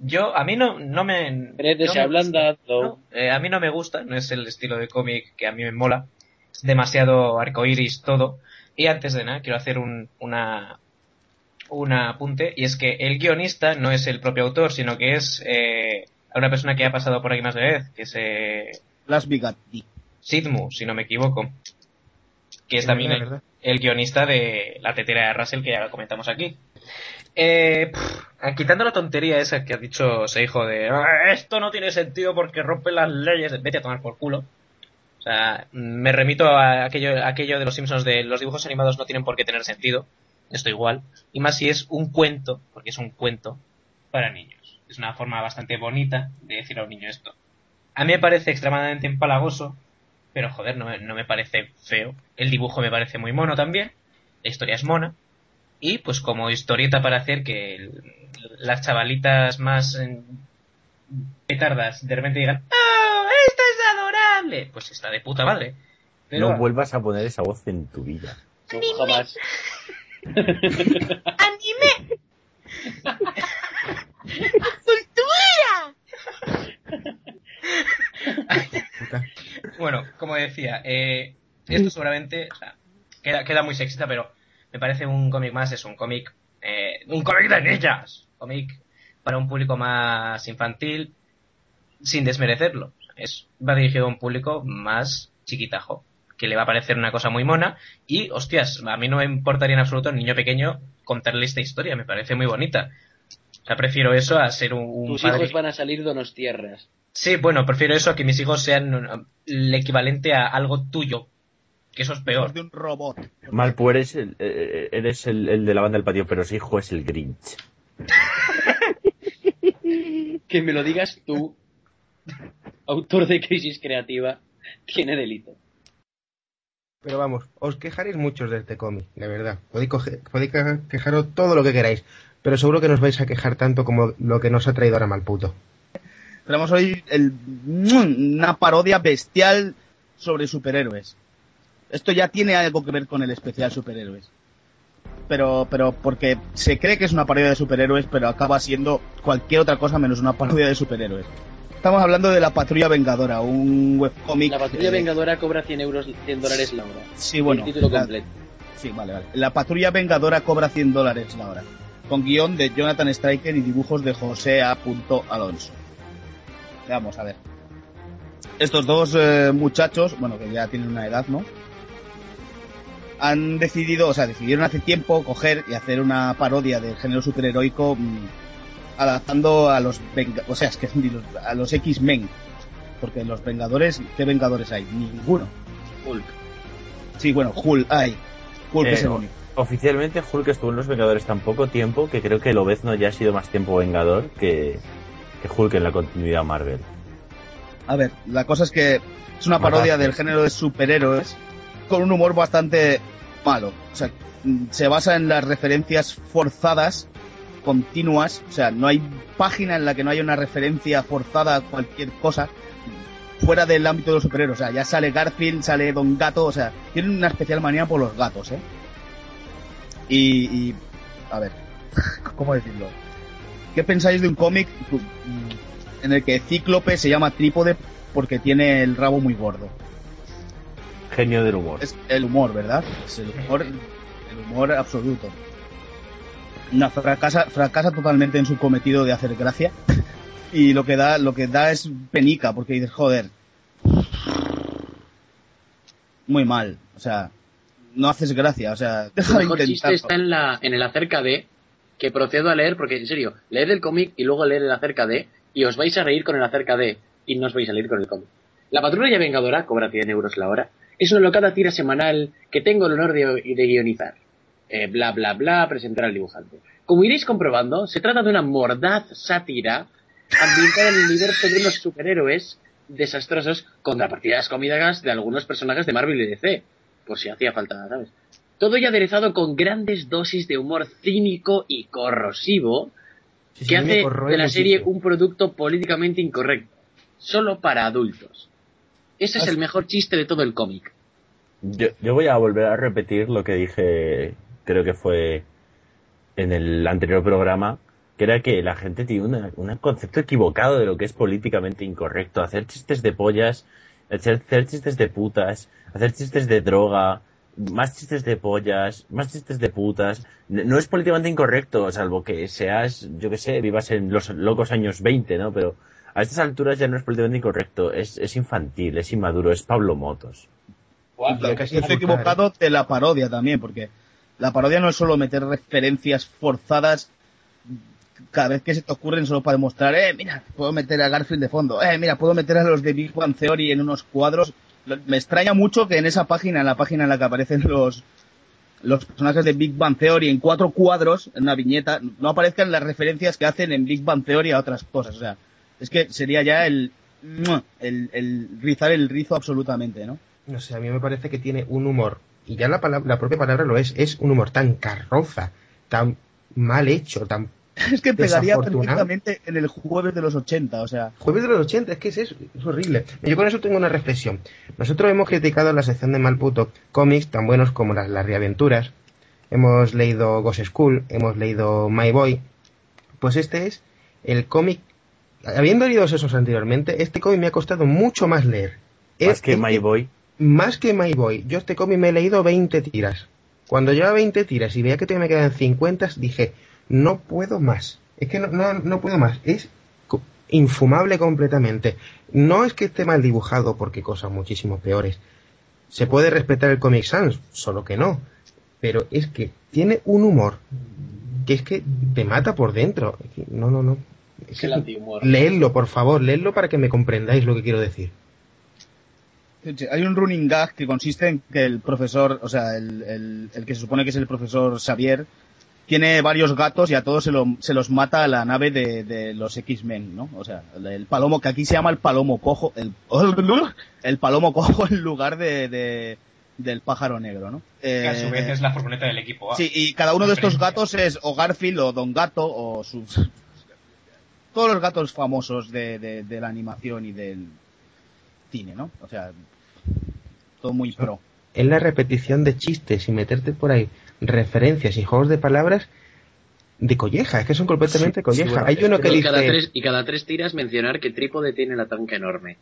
Speaker 3: Yo, a mí no, no me... No me gusta, ¿no? Eh, a mí no me gusta, no es el estilo de cómic que a mí me mola. Es demasiado arcoiris todo. Y antes de nada, quiero hacer un, una, un apunte, y es que el guionista no es el propio autor, sino que es eh, una persona que ha pasado por aquí más de vez, que es eh,
Speaker 5: Las Bigatti.
Speaker 3: Sidmu, si no me equivoco, que es también el, guionista de La tetera de Russell, que ya lo comentamos aquí. Eh, pff, quitando la tontería esa que ha dicho ese hijo de "Ah, esto no tiene sentido porque rompe las leyes, vete a tomar por culo. O sea, me remito a aquello, a aquello de los Simpsons de los dibujos animados no tienen por qué tener sentido. Esto igual. Y más si es un cuento, porque es un cuento para niños. Es una forma bastante bonita de decir a un niño esto. A mí me parece extremadamente empalagoso, pero joder, no me, no me parece feo. El dibujo me parece muy mono también. La historia es mona. Y pues como historieta para hacer que el- las chavalitas más eh, petardas de repente digan ¡Oh, esto es adorable! Pues está de puta madre. Pero
Speaker 4: No vuelvas a poner esa voz en tu vida.
Speaker 6: No, jamás.
Speaker 11: ¡Anime! ¡Cultura!
Speaker 3: bueno, como decía, eh, esto seguramente o sea, queda, queda muy sexista, pero me parece un cómic más, es un cómic, eh, un cómic de niñas, cómic para un público más infantil, sin desmerecerlo. Es, va dirigido a un público más chiquitajo, que le va a parecer una cosa muy mona, y hostias, a mí no me importaría en absoluto un niño pequeño contarle esta historia, me parece muy bonita. O sea, prefiero eso a ser un, un
Speaker 6: Tus
Speaker 3: padre-
Speaker 6: hijos van a salir donostierras.
Speaker 3: Sí, bueno, prefiero eso a que mis hijos sean uh, el equivalente a algo tuyo. Que eso es peor.
Speaker 5: de un robot.
Speaker 4: Malpu, eres, el, eh, eres el, el de la banda del patio, pero su hijo es el Grinch.
Speaker 6: Que me lo digas tú, autor de Crisis Creativa, tiene delito.
Speaker 1: Pero vamos, os quejaréis muchos de este cómic, de verdad. Podéis, coge- podéis que- quejaros todo lo que queráis, pero seguro que nos vais a quejar tanto como lo que nos ha traído ahora Malputo.
Speaker 5: Tenemos hoy el, una parodia bestial sobre superhéroes. Esto ya tiene algo que ver con el especial superhéroes. Pero, pero porque se cree que es una parodia de superhéroes, pero acaba siendo cualquier otra cosa menos una parodia de superhéroes. Estamos hablando de La Patrulla Vengadora, un webcómic.
Speaker 6: La patrulla vengadora cobra 100 euros, 100 dólares la hora.
Speaker 5: Sí, bueno.
Speaker 6: El título
Speaker 5: la-
Speaker 6: completo.
Speaker 5: Sí, vale, vale. La Patrulla Vengadora cobra 100 dólares la hora. Con guion de Jonathan Striker y dibujos de José A. Alonso. Vamos a ver. Estos dos eh, muchachos, bueno, que ya tienen una edad, ¿no? Han decidido, o sea, decidieron hace tiempo coger y hacer una parodia del género superheroico mm, adaptando a los o sea, es que a los X-Men. Porque los Vengadores, ¿qué Vengadores hay? Ninguno.
Speaker 6: Hulk.
Speaker 5: Sí, bueno, Hulk hay. Hulk
Speaker 4: Eh,
Speaker 5: es el único.
Speaker 4: Oficialmente Hulk estuvo en los Vengadores tan poco tiempo que creo que Lobezno ya ha sido más tiempo Vengador que, que Hulk en la continuidad Marvel.
Speaker 5: A ver, la cosa es que es una parodia del género de superhéroes con un humor bastante malo. O sea, mm, se basa en las referencias forzadas, continuas. O sea, no hay página en la que no haya una referencia forzada a cualquier cosa fuera del ámbito de los superhéroes. O sea, ya sale Garfield, sale Don Gato. O sea, tienen una especial manía por los gatos, ¿eh? Y, y a ver, ¿cómo decirlo? ¿Qué pensáis de un cómic en el que Cíclope se llama Trípode porque tiene el rabo muy gordo?
Speaker 4: Genio del humor.
Speaker 5: Es el humor, ¿verdad? Es el humor, el humor absoluto. No, fracasa, fracasa totalmente en su cometido de hacer gracia. Y lo que da, lo que da es penica, porque dices, joder. Muy mal. O sea, no haces gracia. O sea, deja de
Speaker 6: mejor chiste
Speaker 5: intentarlo.
Speaker 6: está en, la, en el acerca de, que procedo a leer, porque en serio, leed el cómic y luego leer el acerca de, y os vais a reír con el acerca de, y no os vais a reír con el cómic. La patrulla vengadora cobra 100 euros la hora. Es una locada tira semanal que tengo el honor de, de guionizar. Eh, bla, bla, bla, presentar al dibujante. Como iréis comprobando, se trata de una mordaz sátira ambientada en el universo de unos superhéroes desastrosos contra partidas cómicas de algunos personajes de Marvel y DC. Por si hacía falta, ¿sabes? Todo ello aderezado con grandes dosis de humor cínico y corrosivo
Speaker 1: sí,
Speaker 6: que hace de la serie un producto políticamente incorrecto, solo para adultos. Ese es el mejor chiste de todo el cómic.
Speaker 4: Yo, yo voy a volver a repetir lo que dije, creo que fue en el anterior programa, que era que la gente tiene una- un concepto equivocado de lo que es políticamente incorrecto. Hacer chistes de pollas, hacer, hacer chistes de putas, hacer chistes de droga, más chistes de pollas, más chistes de putas. No es políticamente incorrecto, salvo que seas, yo que sé, vivas en los locos años 20, ¿no? Pero a estas alturas ya no es políticamente incorrecto, es, es infantil, es inmaduro, es Pablo Motos.
Speaker 5: Y lo que estoy equivocado de la parodia también, porque la parodia no es solo meter referencias forzadas cada vez que se te ocurren solo para demostrar, eh, mira, puedo meter a Garfield de fondo, eh, mira, puedo meter a los de Big Bang Theory en unos cuadros. Me extraña mucho que en esa página, en la página en la que aparecen los los personajes de Big Bang Theory en cuatro cuadros, en una viñeta, no aparezcan las referencias que hacen en Big Bang Theory a otras cosas. O sea, es que sería ya el, el, el rizar el rizo absolutamente, ¿no?
Speaker 1: No sé, a mí me parece que tiene un humor, y ya la, palabra, la propia palabra lo es, es un humor tan carroza, tan mal hecho, tan
Speaker 5: Es que pegaría perfectamente en el jueves de los 80, o sea.
Speaker 1: Jueves de los 80, es que es eso, es horrible. Yo con eso tengo una reflexión. Nosotros hemos criticado la sección de Malputo cómics tan buenos como las, las reaventuras. Hemos leído Ghost School, hemos leído My Boy. Pues este es el cómic. Habiendo leído esos anteriormente, este cómic me ha costado mucho más leer.
Speaker 4: Más
Speaker 1: Es-
Speaker 4: que My Boy.
Speaker 1: Más que My Boy. Yo este cómic me he leído 20 tiras. Cuando llevaba 20 tiras y veía que todavía me quedan 50, dije, no puedo más. Es que no, no, no puedo más. Es infumable completamente. No es que esté mal dibujado porque cosas muchísimo peores. Se puede respetar el Comic Sans, solo que no. Pero es que tiene un humor que es que te mata por dentro. No, no, no.
Speaker 6: Es.
Speaker 1: Leedlo, por favor, leedlo para que me comprendáis lo que quiero decir.
Speaker 5: Hay un running gag que consiste en que el profesor, o sea, el, el- el que se supone que es el profesor Xavier, tiene varios gatos y a todos se, lo- se los mata a la nave de, de los X-Men, ¿no? O sea, el, el palomo, que aquí se llama el palomo cojo, el, el palomo cojo en lugar de, de- del pájaro negro, ¿no?
Speaker 3: Que a su vez
Speaker 5: Eh,
Speaker 3: es la furgoneta del equipo. A.
Speaker 5: Sí, y cada uno de estos gatos es o Garfield o Don Gato o sus... Todos los gatos famosos de, de- de la animación y del cine, ¿no? O sea, todo muy pro.
Speaker 1: es la repetición de chistes y meterte por ahí referencias y juegos de palabras de colleja, es que son completamente
Speaker 4: Sí,
Speaker 1: colleja.
Speaker 4: sí, bueno,
Speaker 1: Hay uno que
Speaker 6: y,
Speaker 1: dice...
Speaker 6: cada tres, y cada tres tiras mencionar que Trípode tiene la tanca enorme.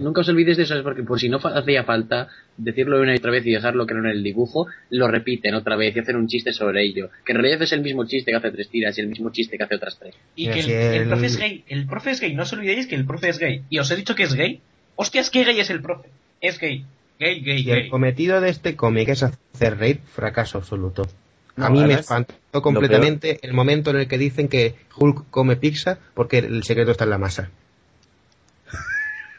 Speaker 6: Nunca, os olvidéis de eso, es porque por si no fa- hacía falta decirlo una y otra vez y dejarlo que no en el dibujo, lo repiten otra vez y hacen un chiste sobre ello. Que en realidad es el mismo chiste que hace tres tiras y el mismo chiste que hace otras tres.
Speaker 3: Y que el, el
Speaker 1: el-
Speaker 3: profe es gay. El profe es gay. No os olvidéis que el profe es gay. Y os he dicho que es gay. Hostias, qué gay es el profe. Es gay. Gay, gay,
Speaker 1: Y el
Speaker 3: gay.
Speaker 1: cometido de este cómic es hacer reír, fracaso absoluto.
Speaker 4: No,
Speaker 1: a mí me espantó completamente el momento en el que dicen que Hulk come pizza porque el secreto está en la masa.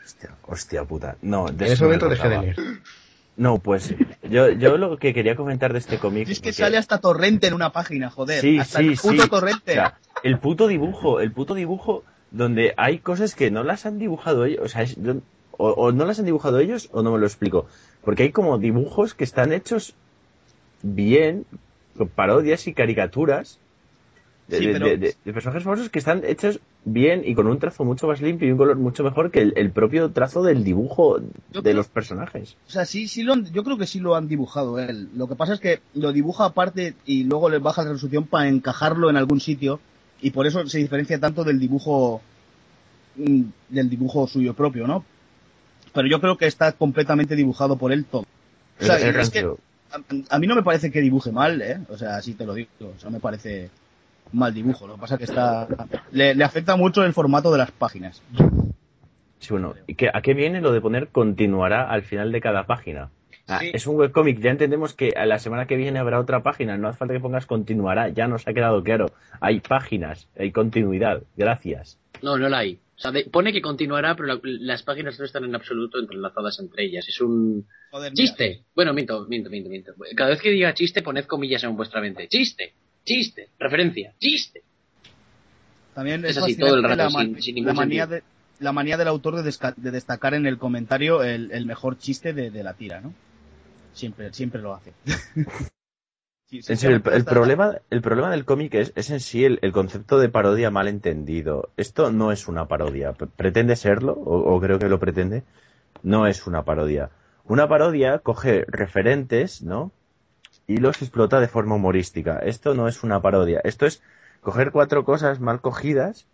Speaker 4: Hostia, hostia puta. No, de
Speaker 1: En ese
Speaker 4: eso me
Speaker 1: momento dejé de leer.
Speaker 4: No, pues yo, yo lo que quería comentar de este cómic.
Speaker 5: Es que
Speaker 4: porque-
Speaker 5: sale hasta Torrente en una página, joder.
Speaker 4: Sí,
Speaker 5: hasta
Speaker 4: sí,
Speaker 5: el puto
Speaker 4: sí.
Speaker 5: Torrente.
Speaker 4: O sea, el puto dibujo, el puto dibujo donde hay cosas que no las han dibujado ellos, o sea, es- o, o no las han dibujado ellos o no me lo explico. Porque hay como dibujos que están hechos bien, con parodias y caricaturas de,
Speaker 5: Sí,
Speaker 4: de-
Speaker 5: pero-
Speaker 4: de- de- de personajes famosos que están hechos bien y con un trazo mucho más limpio y un color mucho mejor que el, el propio trazo del dibujo
Speaker 5: Yo
Speaker 4: de
Speaker 5: creo-
Speaker 4: los personajes.
Speaker 5: O sea, sí, sí lo han- yo creo que sí lo han dibujado él. Lo que pasa es que lo dibuja aparte y luego le baja la resolución para encajarlo en algún sitio y por eso se diferencia tanto del dibujo mm, del dibujo suyo propio, ¿no? Pero yo creo que está completamente dibujado por él todo. O sea,
Speaker 4: Es-
Speaker 5: que a, a mí no me parece que dibuje mal, ¿eh? O sea, así te lo digo. O sea, no me parece mal dibujo. Lo que pasa es que está le, le afecta mucho el formato de las páginas.
Speaker 4: Sí, bueno, ¿y qué- ¿a qué viene lo de poner continuará al final de cada página? Ah,
Speaker 3: Sí.
Speaker 4: Es un webcómic, ya entendemos que a la semana que viene habrá otra página, no hace falta que pongas continuará, ya nos ha quedado claro. Hay páginas, hay continuidad, gracias.
Speaker 6: No, no la hay. O sea, de- pone que continuará, pero la- las páginas no están en absoluto entrelazadas entre ellas. Es un
Speaker 5: Joder,
Speaker 6: chiste. Bueno, miento, miento, miento, miento. Cada vez que diga chiste, poned comillas en vuestra mente. Chiste, chiste, referencia, chiste.
Speaker 5: También
Speaker 6: Es
Speaker 5: es,
Speaker 6: así, todo el rato,
Speaker 5: la,
Speaker 6: sin-
Speaker 5: man-
Speaker 6: sin ningún
Speaker 5: la manía de la manía del autor de, destacar en el comentario el, el mejor chiste de, de la tira, ¿no? Siempre, siempre lo hace. Sí, sí,
Speaker 4: En serio, el, problema, el problema del cómic es, es en sí el, el concepto de parodia mal entendido. Esto no es una parodia. ¿Pretende serlo? O, o creo que lo pretende. No es una parodia. Una parodia coge referentes, ¿no? Y los explota de forma humorística. Esto no es una parodia. Esto es coger cuatro cosas mal cogidas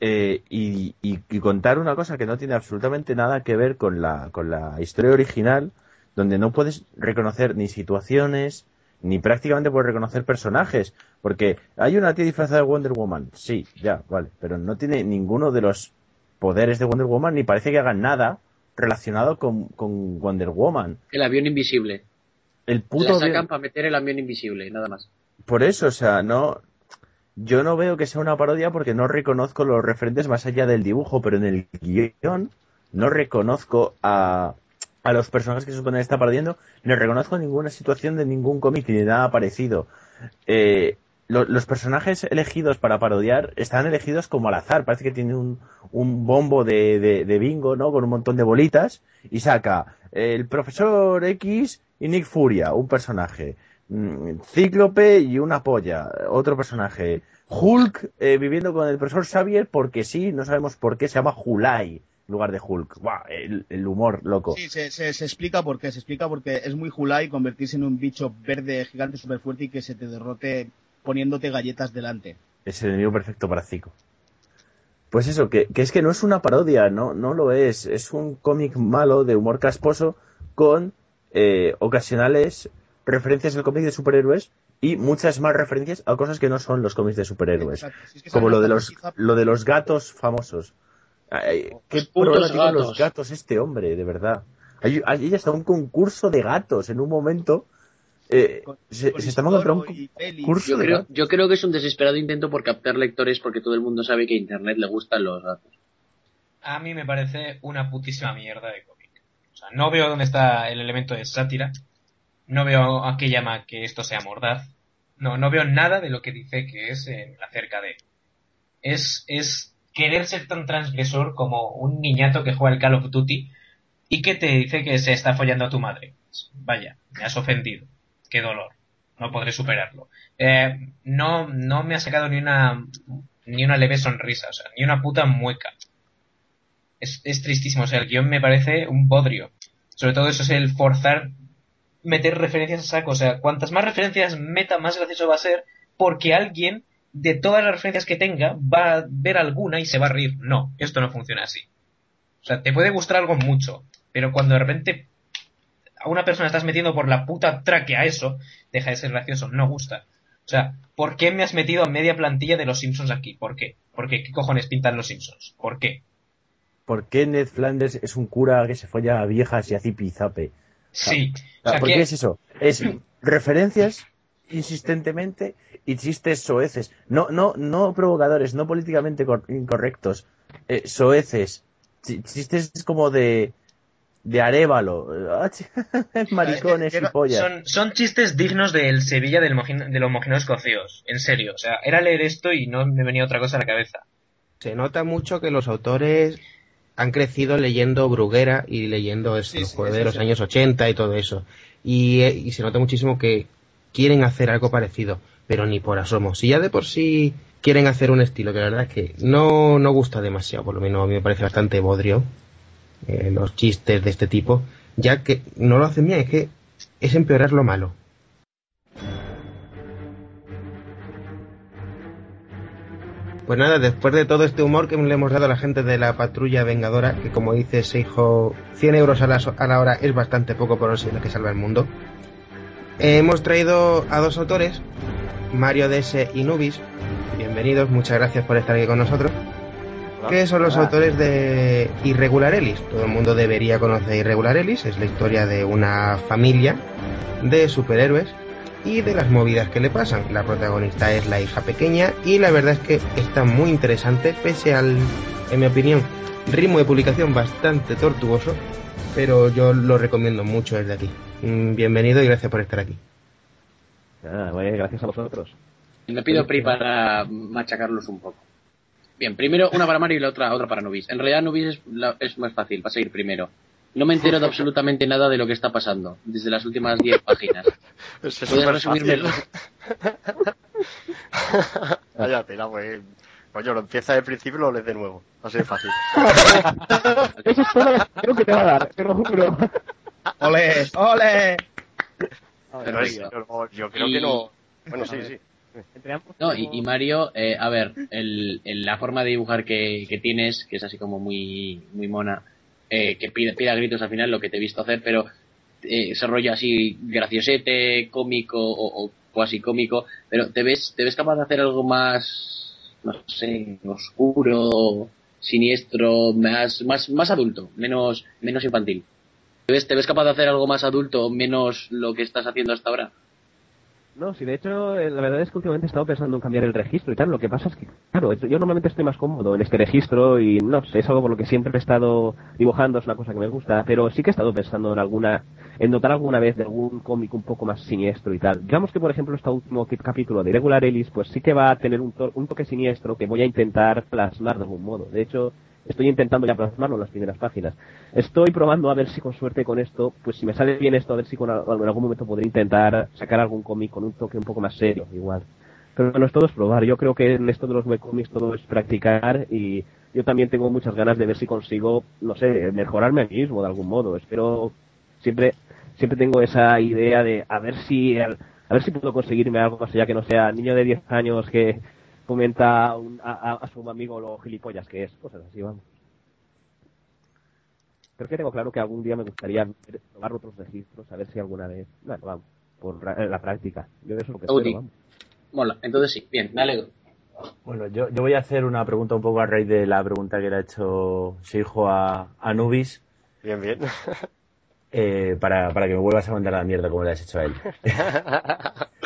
Speaker 4: eh, y, y- y contar una cosa que no tiene absolutamente nada que ver con la, con la historia original, donde no puedes reconocer ni situaciones, ni prácticamente puedes reconocer personajes, porque hay una tía disfrazada de Wonder Woman, sí, ya, vale, pero no tiene ninguno de los poderes de Wonder Woman, ni parece que hagan nada relacionado con, con Wonder Woman.
Speaker 6: El avión invisible.
Speaker 4: El
Speaker 6: La
Speaker 4: puto...
Speaker 6: sacan
Speaker 4: avión-
Speaker 6: para meter el avión invisible, nada más.
Speaker 4: Por eso, o sea, no. Yo no veo que sea una parodia porque no reconozco los referentes más allá del dibujo, pero en el guion no reconozco a, a los personajes que se supone que está parodiando, no reconozco ninguna situación de ningún cómic ni nada parecido. Eh, lo- los personajes elegidos para parodiar están elegidos como al azar. Parece que tiene un, un bombo de, de- de bingo, ¿no? Con un montón de bolitas y saca el profesor X y Nick Furia, un personaje. Mm, Cíclope y una polla, otro personaje. Hulk eh, viviendo con el profesor Xavier porque sí, no sabemos por qué, se llama Hulai en lugar de Hulk. Buah, el, el humor loco.
Speaker 5: Sí, se, se, se explica por qué. Se explica porque es muy Julai convertirse en un bicho verde gigante súper fuerte y que se te derrote poniéndote galletas delante.
Speaker 4: Es el enemigo perfecto para Zico. Pues eso, que, que es que no es una parodia, no, no lo es. Es un cómic malo de humor casposo con eh, ocasionales referencias al cómic de superhéroes y muchas más referencias a cosas que no son los cómics de superhéroes.
Speaker 5: Exacto. Si es que
Speaker 4: Como lo de los, lo de los gatos famosos. Ay, ¿Qué problema tienen los gatos este hombre, de verdad? Hay, hay hasta un concurso de gatos en un momento. eh,
Speaker 5: con-
Speaker 4: se,
Speaker 5: con
Speaker 4: se está un concurso
Speaker 6: Yo
Speaker 4: de
Speaker 6: creo,
Speaker 4: gatos.
Speaker 6: yo creo que es un desesperado intento por captar lectores porque todo el mundo sabe que a Internet le gustan los gatos.
Speaker 3: A mí me parece una putísima mierda de cómic. O sea, no veo dónde está el elemento de sátira. No veo a qué llama que esto sea mordaz. No, no veo nada de lo que dice que es eh, acerca de. Es, es querer ser tan transgresor como un niñato que juega el Call of Duty y que te dice que se está follando a tu madre. Vaya, me has ofendido. Qué dolor. No podré superarlo. Eh, no, no me ha sacado ni una, ni una leve sonrisa, o sea, ni una puta mueca. Es, es tristísimo, o sea, el guion me parece un bodrio. Sobre todo eso es el forzar meter referencias a saco. O sea, cuantas más referencias meta, más gracioso va a ser, porque alguien, de todas las referencias que tenga, va a ver alguna y se va a reír. No, esto no funciona así. O sea, te puede gustar algo mucho, pero cuando de repente a una persona estás metiendo por la puta tráquea eso, deja de ser gracioso, no gusta. O sea, ¿por qué me has metido a media plantilla de los Simpsons aquí? ¿Por qué? ¿Por qué? ¿Qué cojones pintan los Simpsons? ¿Por qué?
Speaker 4: ¿Por qué Ned Flanders es un cura que se folla a viejas y a zipizape?
Speaker 3: Sí. O sea,
Speaker 4: ¿Por
Speaker 3: que-
Speaker 4: qué es eso? Es referencias insistentemente y chistes soeces. No, no, no provocadores, no políticamente cor- incorrectos. Eh, soeces. Ch- Chistes como de, de arévalo. Ch- Maricones y pollas.
Speaker 3: Son, son chistes dignos del Sevilla del, del homogéneo escocíos. En serio. O sea, era leer esto y no me venía otra cosa a la cabeza.
Speaker 1: Se nota mucho que los autores han crecido leyendo Bruguera y leyendo
Speaker 12: Sí, sí, sí,
Speaker 1: de los
Speaker 12: sí.
Speaker 1: años 80 y todo eso. Y, eh, y se nota muchísimo que quieren hacer algo parecido, pero ni por asomo. Si ya de por sí quieren hacer un estilo que la verdad es que no, no gusta demasiado, por lo menos a mí me parece bastante bodrio, eh, los chistes de este tipo, ya que no lo hacen bien, es que es empeorar lo malo. Pues nada, después de todo este humor que le hemos dado a la gente de la patrulla vengadora, que como dice Seijo, 100 euros a la, a la hora es bastante poco por lo que salva el mundo, hemos traído a dos autores, Mario DS y Nubis. Bienvenidos, muchas gracias por estar aquí con nosotros. Que son los
Speaker 13: Hola.
Speaker 1: autores de Irregular Ellis. Todo el mundo debería conocer Irregular Ellis. Es la historia de una familia de superhéroes y de las movidas que le pasan. La protagonista es la hija pequeña y la verdad es que está muy interesante, pese al, en mi opinión, ritmo de publicación bastante tortuoso, pero yo lo recomiendo mucho desde aquí. Mm, Bienvenido y gracias por estar aquí.
Speaker 13: Ah, bueno, gracias a vosotros.
Speaker 6: Me pido PRI para machacarlos un poco. Bien, primero una para Mario y la otra, otra para Nubis. En realidad Nubis es, la- es más fácil, va a seguir primero. No me entero de absolutamente nada de lo que está pasando, desde las últimas 10 páginas.
Speaker 14: Pues es
Speaker 6: ¿Puedes resumirme?
Speaker 14: Vaya tela, pues. Coño, lo empieza del principio y lo lees de nuevo. Así de fácil.
Speaker 13: Eso es todo lo que creo que te va a dar, te lo juro.
Speaker 5: ¡Ole! ¡Ole!
Speaker 14: Pero es- yo, yo creo que no. Bueno, sí, sí.
Speaker 6: No, y, y Mario, eh, a ver, el, el- la forma de dibujar que, que tienes, que es así como muy, muy mona, eh, que pide, pide a gritos al final lo que te he visto hacer, pero eh, ese rollo así graciosete, cómico o, o cuasi cómico, pero ¿te ves, ¿te ves capaz de hacer algo más, no sé, oscuro, siniestro, más, más, más adulto, menos, menos infantil? ¿Te ves, ¿Te ves capaz de hacer algo más adulto, menos lo que estás haciendo hasta ahora?
Speaker 13: No, sí, de hecho, eh, la verdad es que últimamente he estado pensando en cambiar el registro y tal. Lo que pasa es que, claro, yo normalmente estoy más cómodo en este registro y no sé, es algo por lo que siempre he estado dibujando, es una cosa que me gusta, pero sí que he estado pensando en alguna, en notar alguna vez de algún cómic un poco más siniestro y tal. Digamos que, por ejemplo, este último capítulo de Irregular Ellis, pues sí que va a tener un, un toque siniestro que voy a intentar plasmar de algún modo. De hecho, estoy intentando ya plasmarlo en las primeras páginas. Estoy probando a ver si con suerte con esto, pues si me sale bien esto, a ver si con, en algún momento podré intentar sacar algún cómic con un toque un poco más serio, igual. Pero bueno, es todo es probar. Yo creo que en esto de los webcomics todo es practicar y yo también tengo muchas ganas de ver si consigo, no sé, mejorarme a mí mismo de algún modo. Espero, siempre, siempre tengo esa idea de a ver si, a ver si puedo conseguirme algo más allá que no sea niño de 10 años que comenta a, un- a- a- su amigo lo gilipollas que es, cosas así, vamos. Creo que tengo claro que algún día me gustaría probar otros registros, a ver si alguna vez, bueno, vamos, por la práctica. Yo eso es lo que espero, vamos.
Speaker 6: Mola, entonces sí, bien, me alegro.
Speaker 4: Bueno, yo, yo voy a hacer una pregunta un poco a raíz de la pregunta que le ha hecho su hijo a, a Nubis.
Speaker 14: Bien, bien.
Speaker 4: eh, para, para que me vuelvas a mandar a la mierda como le has hecho a él.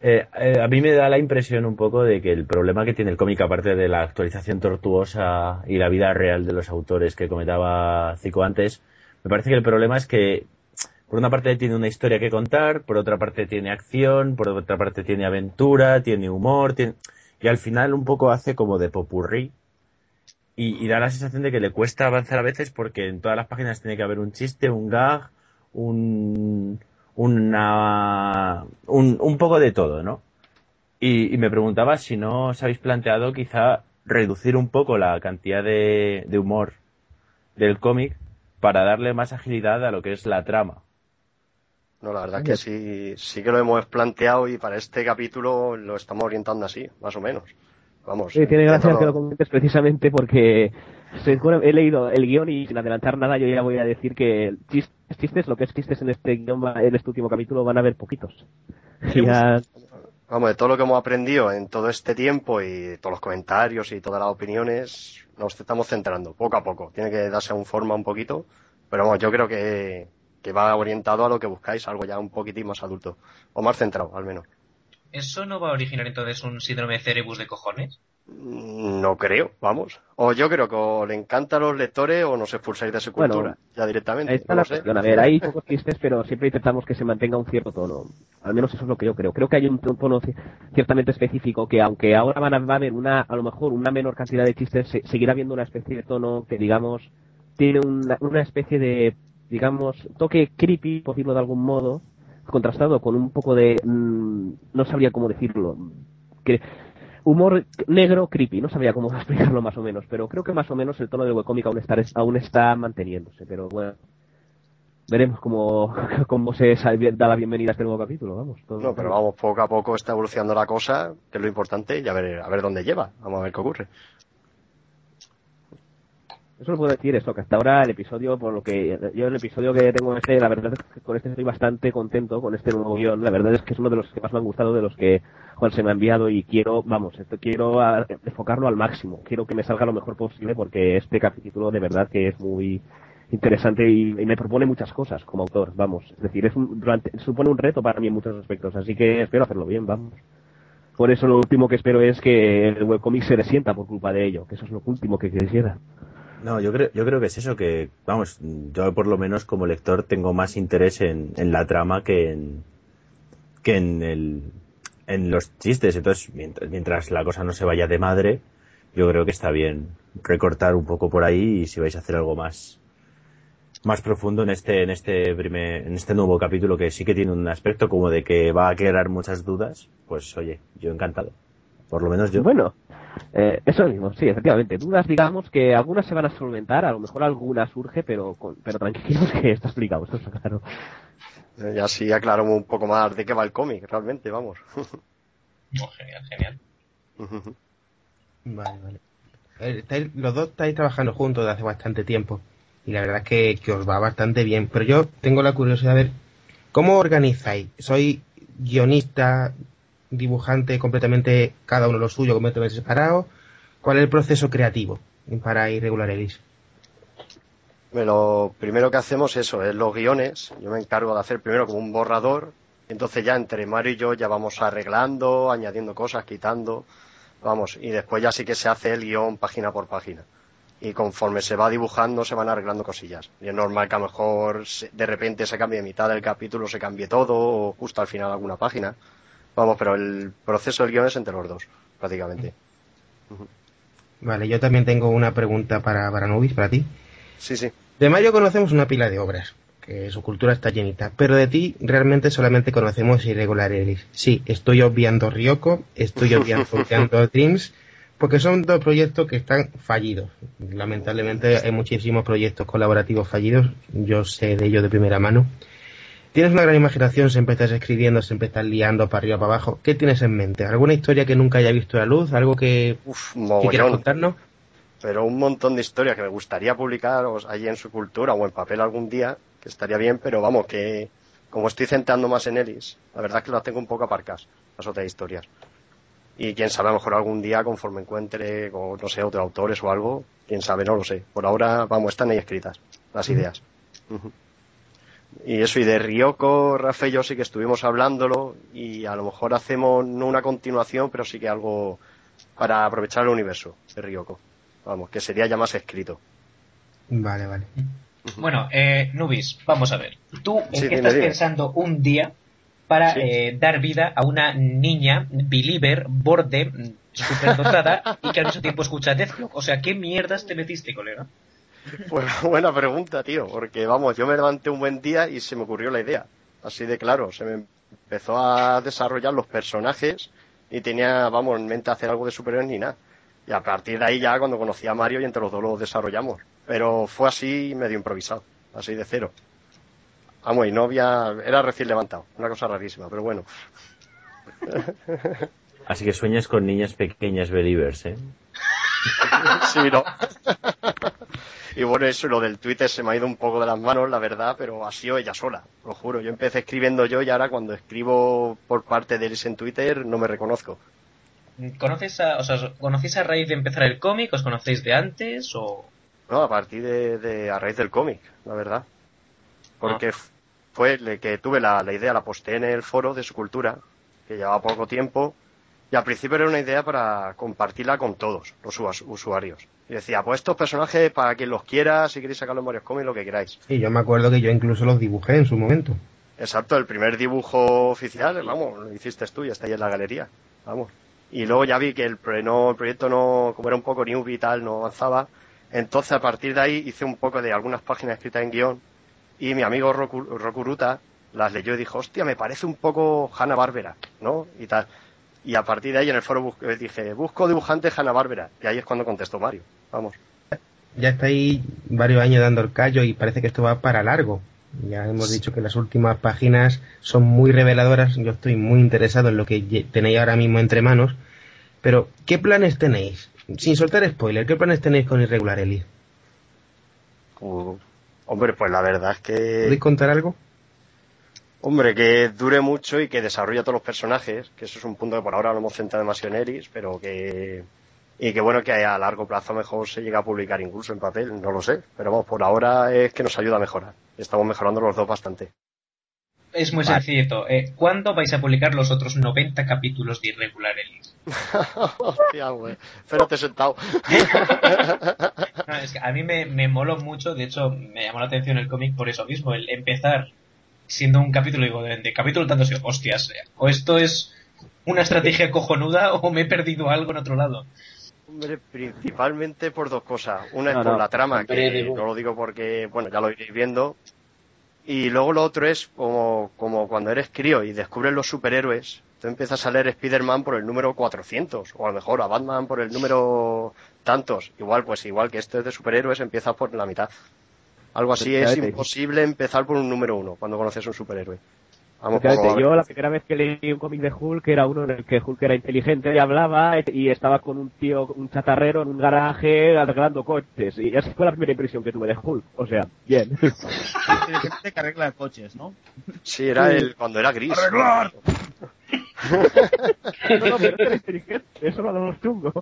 Speaker 4: Eh, eh, a mí me da la impresión un poco de que el problema que tiene el cómic, aparte de la actualización tortuosa y la vida real de los autores que comentaba Zico antes, me parece que el problema es que, por una parte tiene una historia que contar, por otra parte tiene acción, por otra parte tiene aventura, tiene humor, tiene... y al final un poco hace como de popurrí. Y, y da la sensación de que le cuesta avanzar a veces porque en todas las páginas tiene que haber un chiste, un gag, un, una, un, un poco de todo, ¿no? Y, y me preguntaba si no os habéis planteado quizá reducir un poco la cantidad de, de humor del cómic para darle más agilidad a lo que es la trama.
Speaker 14: No, la verdad que sí, sí que lo hemos planteado y para este capítulo lo estamos orientando así, más o menos. Vamos.
Speaker 13: Sí, tiene gracia
Speaker 14: dentro-
Speaker 13: que lo comentes precisamente porque seguro- he leído el guion y sin adelantar nada yo ya voy a decir que chistes, chistes lo que es chistes en este guion, en este último capítulo van a haber poquitos. Ya-
Speaker 14: Vamos, de todo lo que hemos aprendido en todo este tiempo y todos los comentarios y todas las opiniones, nos estamos centrando poco a poco. Tiene que darse un forma un poquito, pero vamos, yo creo que, que va orientado a lo que buscáis, algo ya un poquitín más adulto, o más centrado, al menos.
Speaker 3: ¿Eso no va a originar entonces un síndrome de cerebus de cojones?
Speaker 14: No creo, vamos. O yo creo que o le encanta a los lectores o nos expulsáis de su
Speaker 13: Bueno,
Speaker 14: cultura, ya directamente. No
Speaker 13: la
Speaker 14: sé.
Speaker 13: A ver, hay pocos chistes, pero siempre intentamos que se mantenga un cierto tono. Al menos eso es lo que yo creo. Creo que hay un tono ci- ciertamente específico que, aunque ahora van a, va a haber una, a lo mejor una menor cantidad de chistes, se- seguirá habiendo una especie de tono que, digamos, tiene una, una especie de, digamos, toque creepy, por decirlo de algún modo, contrastado con un poco de, mm, no sabría cómo decirlo, que humor negro creepy, no sabría cómo explicarlo más o menos, pero creo que más o menos el tono del webcomic aún está, aún está manteniéndose, pero bueno, veremos cómo, cómo se da la bienvenida a este nuevo capítulo, vamos. todo-
Speaker 14: No, pero vamos, poco a poco está evolucionando la cosa, que es lo importante, y a ver, a ver dónde lleva. Vamos a ver qué ocurre.
Speaker 13: Eso lo puedo decir, eso, que hasta ahora el episodio, por lo que yo el episodio que tengo este, la verdad es que con este estoy bastante contento con este nuevo guion. La verdad es que es uno de los que más me han gustado de los que Juan se me ha enviado y quiero, vamos, esto, quiero enfocarlo al máximo. Quiero que me salga lo mejor posible porque este capítulo de verdad que es muy interesante y, y me propone muchas cosas como autor, vamos. Es decir, es un, durante, supone un reto para mí en muchos aspectos, así que espero hacerlo bien, vamos. Por eso lo último que espero es que el webcomic se resienta por culpa de ello, que eso es lo último que quisiera.
Speaker 4: No, yo creo, yo creo que es eso, que, vamos, yo por lo menos como lector tengo más interés en, en la trama que en, que en, el, en los chistes. Entonces, mientras, mientras la cosa no se vaya de madre, yo creo que está bien recortar un poco por ahí y si vais a hacer algo más, más profundo en este, en este primer, en este nuevo capítulo que sí que tiene un aspecto como de que va a crear muchas dudas, pues oye, yo encantado. Por lo menos yo.
Speaker 13: Bueno, eh, eso mismo, sí, efectivamente. Dudas, digamos, que algunas se van a solventar, a lo mejor alguna surge, pero con- pero tranquilos que está explicado, esto está claro.
Speaker 14: Eh, Y así aclaramos un poco más de qué va el cómic, realmente, vamos.
Speaker 3: Oh, genial, genial.
Speaker 1: Vale, vale. Estáis- los dos estáis trabajando juntos desde hace bastante tiempo. Y la verdad es que, que os va bastante bien. Pero yo tengo la curiosidad de ver cómo organizáis. ¿Soy guionista, dibujante completamente, cada uno lo suyo, completamente separado? ¿Cuál es el proceso creativo para Irregular Ellis?
Speaker 14: Lo primero que hacemos eso es los guiones. Yo me encargo de hacer primero como un borrador. Entonces ya entre Mario y yo ya vamos arreglando, añadiendo cosas, quitando. Vamos, y después ya sí que se hace el guion página por página. Y conforme se va dibujando se van arreglando cosillas. Y es normal que a lo mejor de repente se cambie mitad del capítulo, se cambie todo, o justo al final alguna página. Vamos, pero el proceso del guion es entre los dos, prácticamente.
Speaker 1: Vale, yo también tengo una pregunta para, para Nubis, para ti.
Speaker 14: Sí, sí.
Speaker 1: De Mario conocemos una pila de obras, que su cultura está llenita, pero de ti realmente solamente conocemos Irregular Ellis. Sí, estoy obviando Ryoko, estoy obviando Dreams, porque son dos proyectos que están fallidos. Lamentablemente hay muchísimos proyectos colaborativos fallidos, yo sé de ello de primera mano. Tienes una gran imaginación, siempre estás escribiendo, siempre estás liando para arriba, para abajo. ¿Qué tienes en mente? ¿Alguna historia que nunca haya visto la luz? ¿Algo que, que quieras contarnos?
Speaker 14: pero un montón de historias que me gustaría publicar allí en su cultura o en papel algún día, que estaría bien, pero vamos, que como estoy centrando más en Ellis, la verdad es que las tengo un poco aparcadas, las otras historias. Y quién sabe, a lo mejor algún día, conforme encuentre, con, no sé, otros autores o algo, quién sabe, no lo sé. Por ahora, vamos, están ahí escritas las ideas. Y eso, y de Ryoko, Rafa y yo sí que estuvimos hablándolo, y a lo mejor hacemos no una continuación, pero sí que algo para aprovechar el universo de Ryoko. Vamos, que sería ya más escrito.
Speaker 1: Vale, vale.
Speaker 3: Bueno, eh, Nubis, vamos a ver. ¿Tú en
Speaker 14: Sí,
Speaker 3: qué
Speaker 14: dime,
Speaker 3: estás
Speaker 14: dime.
Speaker 3: pensando un día para
Speaker 14: Sí.
Speaker 3: eh, dar vida a una niña believer, borde, mm, superdotada y que al mismo tiempo escucha Deathlock? O sea, ¿qué mierdas te metiste, colega?
Speaker 14: Pues buena pregunta, tío, porque vamos, yo me levanté un buen día y se me ocurrió la idea. Así de claro, se me empezó a desarrollar los personajes y tenía, vamos, en mente hacer algo de superhéroes ni nada. Y a partir de ahí ya cuando conocí a Mario y entre los dos lo desarrollamos. Pero fue así medio improvisado, así de cero. Vamos, y no había, era recién levantado, una cosa rarísima, pero bueno.
Speaker 4: Así que sueñas con niñas pequeñas believers, ¿eh?
Speaker 14: Sí, no. Y bueno, eso, lo del Twitter se me ha ido un poco de las manos, la verdad, pero ha sido ella sola, lo juro. Yo empecé escribiendo yo y ahora cuando escribo por parte de Elis en Twitter no me reconozco.
Speaker 3: ¿Conoces a, o sea, ¿Conocéis a raíz de empezar el cómic? ¿Os conocéis de antes? o
Speaker 14: No, a partir de, de- a raíz del cómic, la verdad. Porque f- fue le- que tuve la, la idea, la posté en el foro de su cultura, que llevaba poco tiempo, Y al principio era una idea para compartirla con todos los us- usuarios. Y decía, pues estos personajes para quien los quiera, si queréis sacarlos en varios cómics, lo que queráis.
Speaker 1: Y yo me acuerdo que yo incluso los dibujé en su momento.
Speaker 14: Exacto, el primer dibujo oficial, vamos, lo hiciste tú y está ahí en la galería. Vamos. Y luego ya vi que el, no, el proyecto no, como era un poco newbie y tal, no avanzaba. Entonces a partir de ahí hice un poco de algunas páginas escritas en guion y mi amigo Roku, Rokuruta las leyó y dijo, hostia, me parece un poco Hanna Barbera, ¿no? Y tal. Y a partir de ahí en el foro eh, dije, busco dibujante Hanna Barbera. Y ahí es cuando contestó Mario. Vamos.
Speaker 1: Ya estáis varios años dando el callo y parece que esto va para largo. Ya hemos dicho que las últimas páginas son muy reveladoras. Yo estoy muy interesado en lo que tenéis ahora mismo entre manos. Pero, ¿qué planes tenéis? Sin soltar spoiler, ¿qué planes tenéis con Irregular Elite?
Speaker 14: Uh, hombre, pues la verdad es que...
Speaker 1: ¿Podéis contar algo?
Speaker 14: Hombre, que dure mucho y que desarrolle a todos los personajes, que eso es un punto que por ahora no hemos centrado demasiado en Eris, pero que... Y que bueno, que a largo plazo mejor se llega a publicar incluso en papel, no lo sé. Pero vamos, por ahora es que nos ayuda a mejorar. Estamos mejorando los dos bastante.
Speaker 3: Es muy
Speaker 14: Vale.
Speaker 3: sencillito. Eh, ¿Cuándo vais a publicar los otros 90 capítulos de Irregular Elite?
Speaker 14: Hostia, güey. Espérate sentado.
Speaker 3: No, es que a mí me, me moló mucho, de hecho me llamó la atención el cómic por eso mismo, el empezar siendo un capítulo, digo, de, de capítulo tanto, hostias, o esto es una estrategia cojonuda o me he perdido algo en otro lado.
Speaker 14: Hombre, principalmente por dos cosas. Una es por
Speaker 3: no.
Speaker 14: la trama, que no lo digo porque, bueno, ya lo iréis viendo. Y luego lo otro es como, como cuando eres crío y descubres los superhéroes, tú empiezas a leer Spider-Man por el número 400, o a lo mejor a Batman por el número tantos. Igual, pues igual que esto es de superhéroes, empiezas por la mitad. Algo así es imposible empezar por un número uno cuando conoces un superhéroe. Vamos, como-
Speaker 13: yo la primera vez que leí un cómic de Hulk era uno en el que Hulk era inteligente y hablaba y estaba con un tío, un chatarrero en un garaje arreglando coches y esa fue la primera impresión que tuve de Hulk. O sea, bien.
Speaker 5: Inteligente que arregla coches, ¿no?
Speaker 14: Sí, era el, cuando era gris.
Speaker 5: ¡Arreglar!
Speaker 13: No, no, pero era inteligente, eso no lo chungo.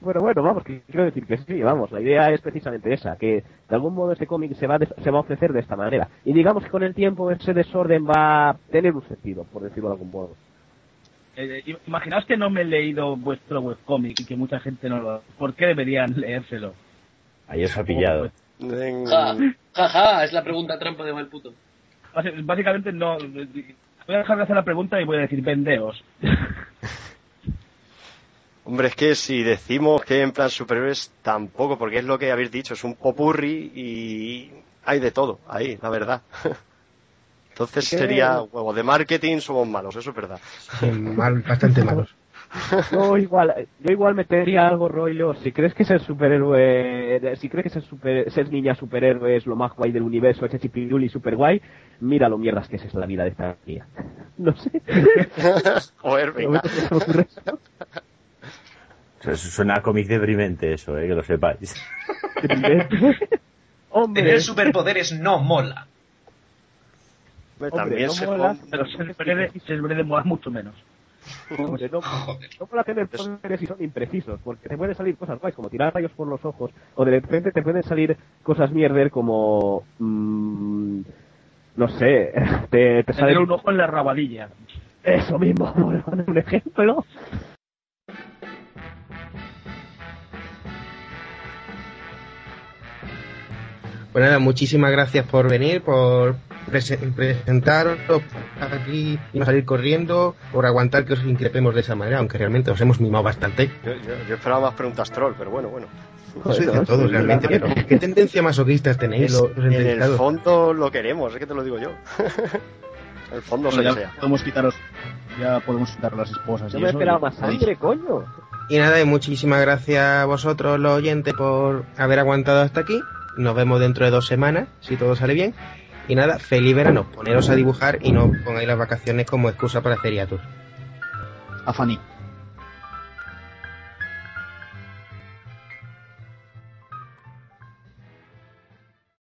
Speaker 13: Bueno, bueno, vamos, que quiero decir que sí, vamos, la idea es precisamente esa, que de algún modo este cómic se va, a des- se va a ofrecer de esta manera. Y digamos que con el tiempo ese desorden va a tener un sentido, por decirlo de algún modo.
Speaker 5: Eh, eh, imaginaos que no me he leído vuestro webcómic y que mucha gente no lo... ¿Por qué deberían leérselo?
Speaker 4: Ahí os ha pillado.
Speaker 6: Ja, ja, ja, es la pregunta trampa de mal puto.
Speaker 5: Básicamente no... Voy a dejar de hacer la pregunta y voy a decir vendeos.
Speaker 14: Hombre, es que si decimos que en plan superhéroes, tampoco, porque es lo que habéis dicho, es un popurri y hay de todo ahí, la verdad. Entonces
Speaker 13: Es
Speaker 14: sería, huevo, de marketing somos malos, eso es verdad.
Speaker 1: Mal, bastante malos.
Speaker 13: Yo igual, yo igual metería algo rollo, si crees que ser superhéroe, si crees que ser, super, ser niña superhéroe es lo más guay del universo, es chipiruli super guay, mira lo mierdas que es la vida de esta tía. No sé.
Speaker 14: Joder, venga.
Speaker 4: Su- Suena a cómic deprimente eso, eh, que lo sepáis.
Speaker 13: Hombre.
Speaker 3: Tener superpoderes no mola.
Speaker 14: también
Speaker 5: no
Speaker 14: se
Speaker 5: mola, pero ser breve y ser breve mola mucho menos.
Speaker 13: Hombre, no, no para tener poderes y son imprecisos, porque te pueden salir cosas guays como tirar rayos por los ojos, o de repente te pueden salir cosas mierder como... mm, no sé, te, te sale
Speaker 5: Tener un ojo en la rabadilla.
Speaker 13: Eso mismo, por poner un ejemplo.
Speaker 1: Pues nada, muchísimas gracias por venir, por prese- presentaros aquí y no salir corriendo, por aguantar que os increpemos de esa manera, aunque realmente os hemos mimado bastante.
Speaker 14: Yo, yo- yo esperaba más preguntas troll, pero bueno, bueno.
Speaker 1: Eso dicen todos realmente, pero ¿qué tendencia masoquistas tenéis
Speaker 14: Es-
Speaker 1: los, los
Speaker 14: en el fondo lo queremos, es que te lo digo yo. en el fondo se
Speaker 5: Bueno, ya
Speaker 14: desea.
Speaker 5: podemos quitaros, ya podemos quitar las esposas.
Speaker 13: Yo
Speaker 5: y
Speaker 13: me
Speaker 5: eso,
Speaker 13: esperaba más sangre, coño.
Speaker 1: Y nada, y muchísimas gracias a vosotros, los oyentes, por haber aguantado hasta aquí. Nos vemos dentro de dos semanas, si todo sale bien. Y nada, feliz verano. Poneros a dibujar y no pongáis las vacaciones como excusa para hacer hiatus.
Speaker 5: A Fanny.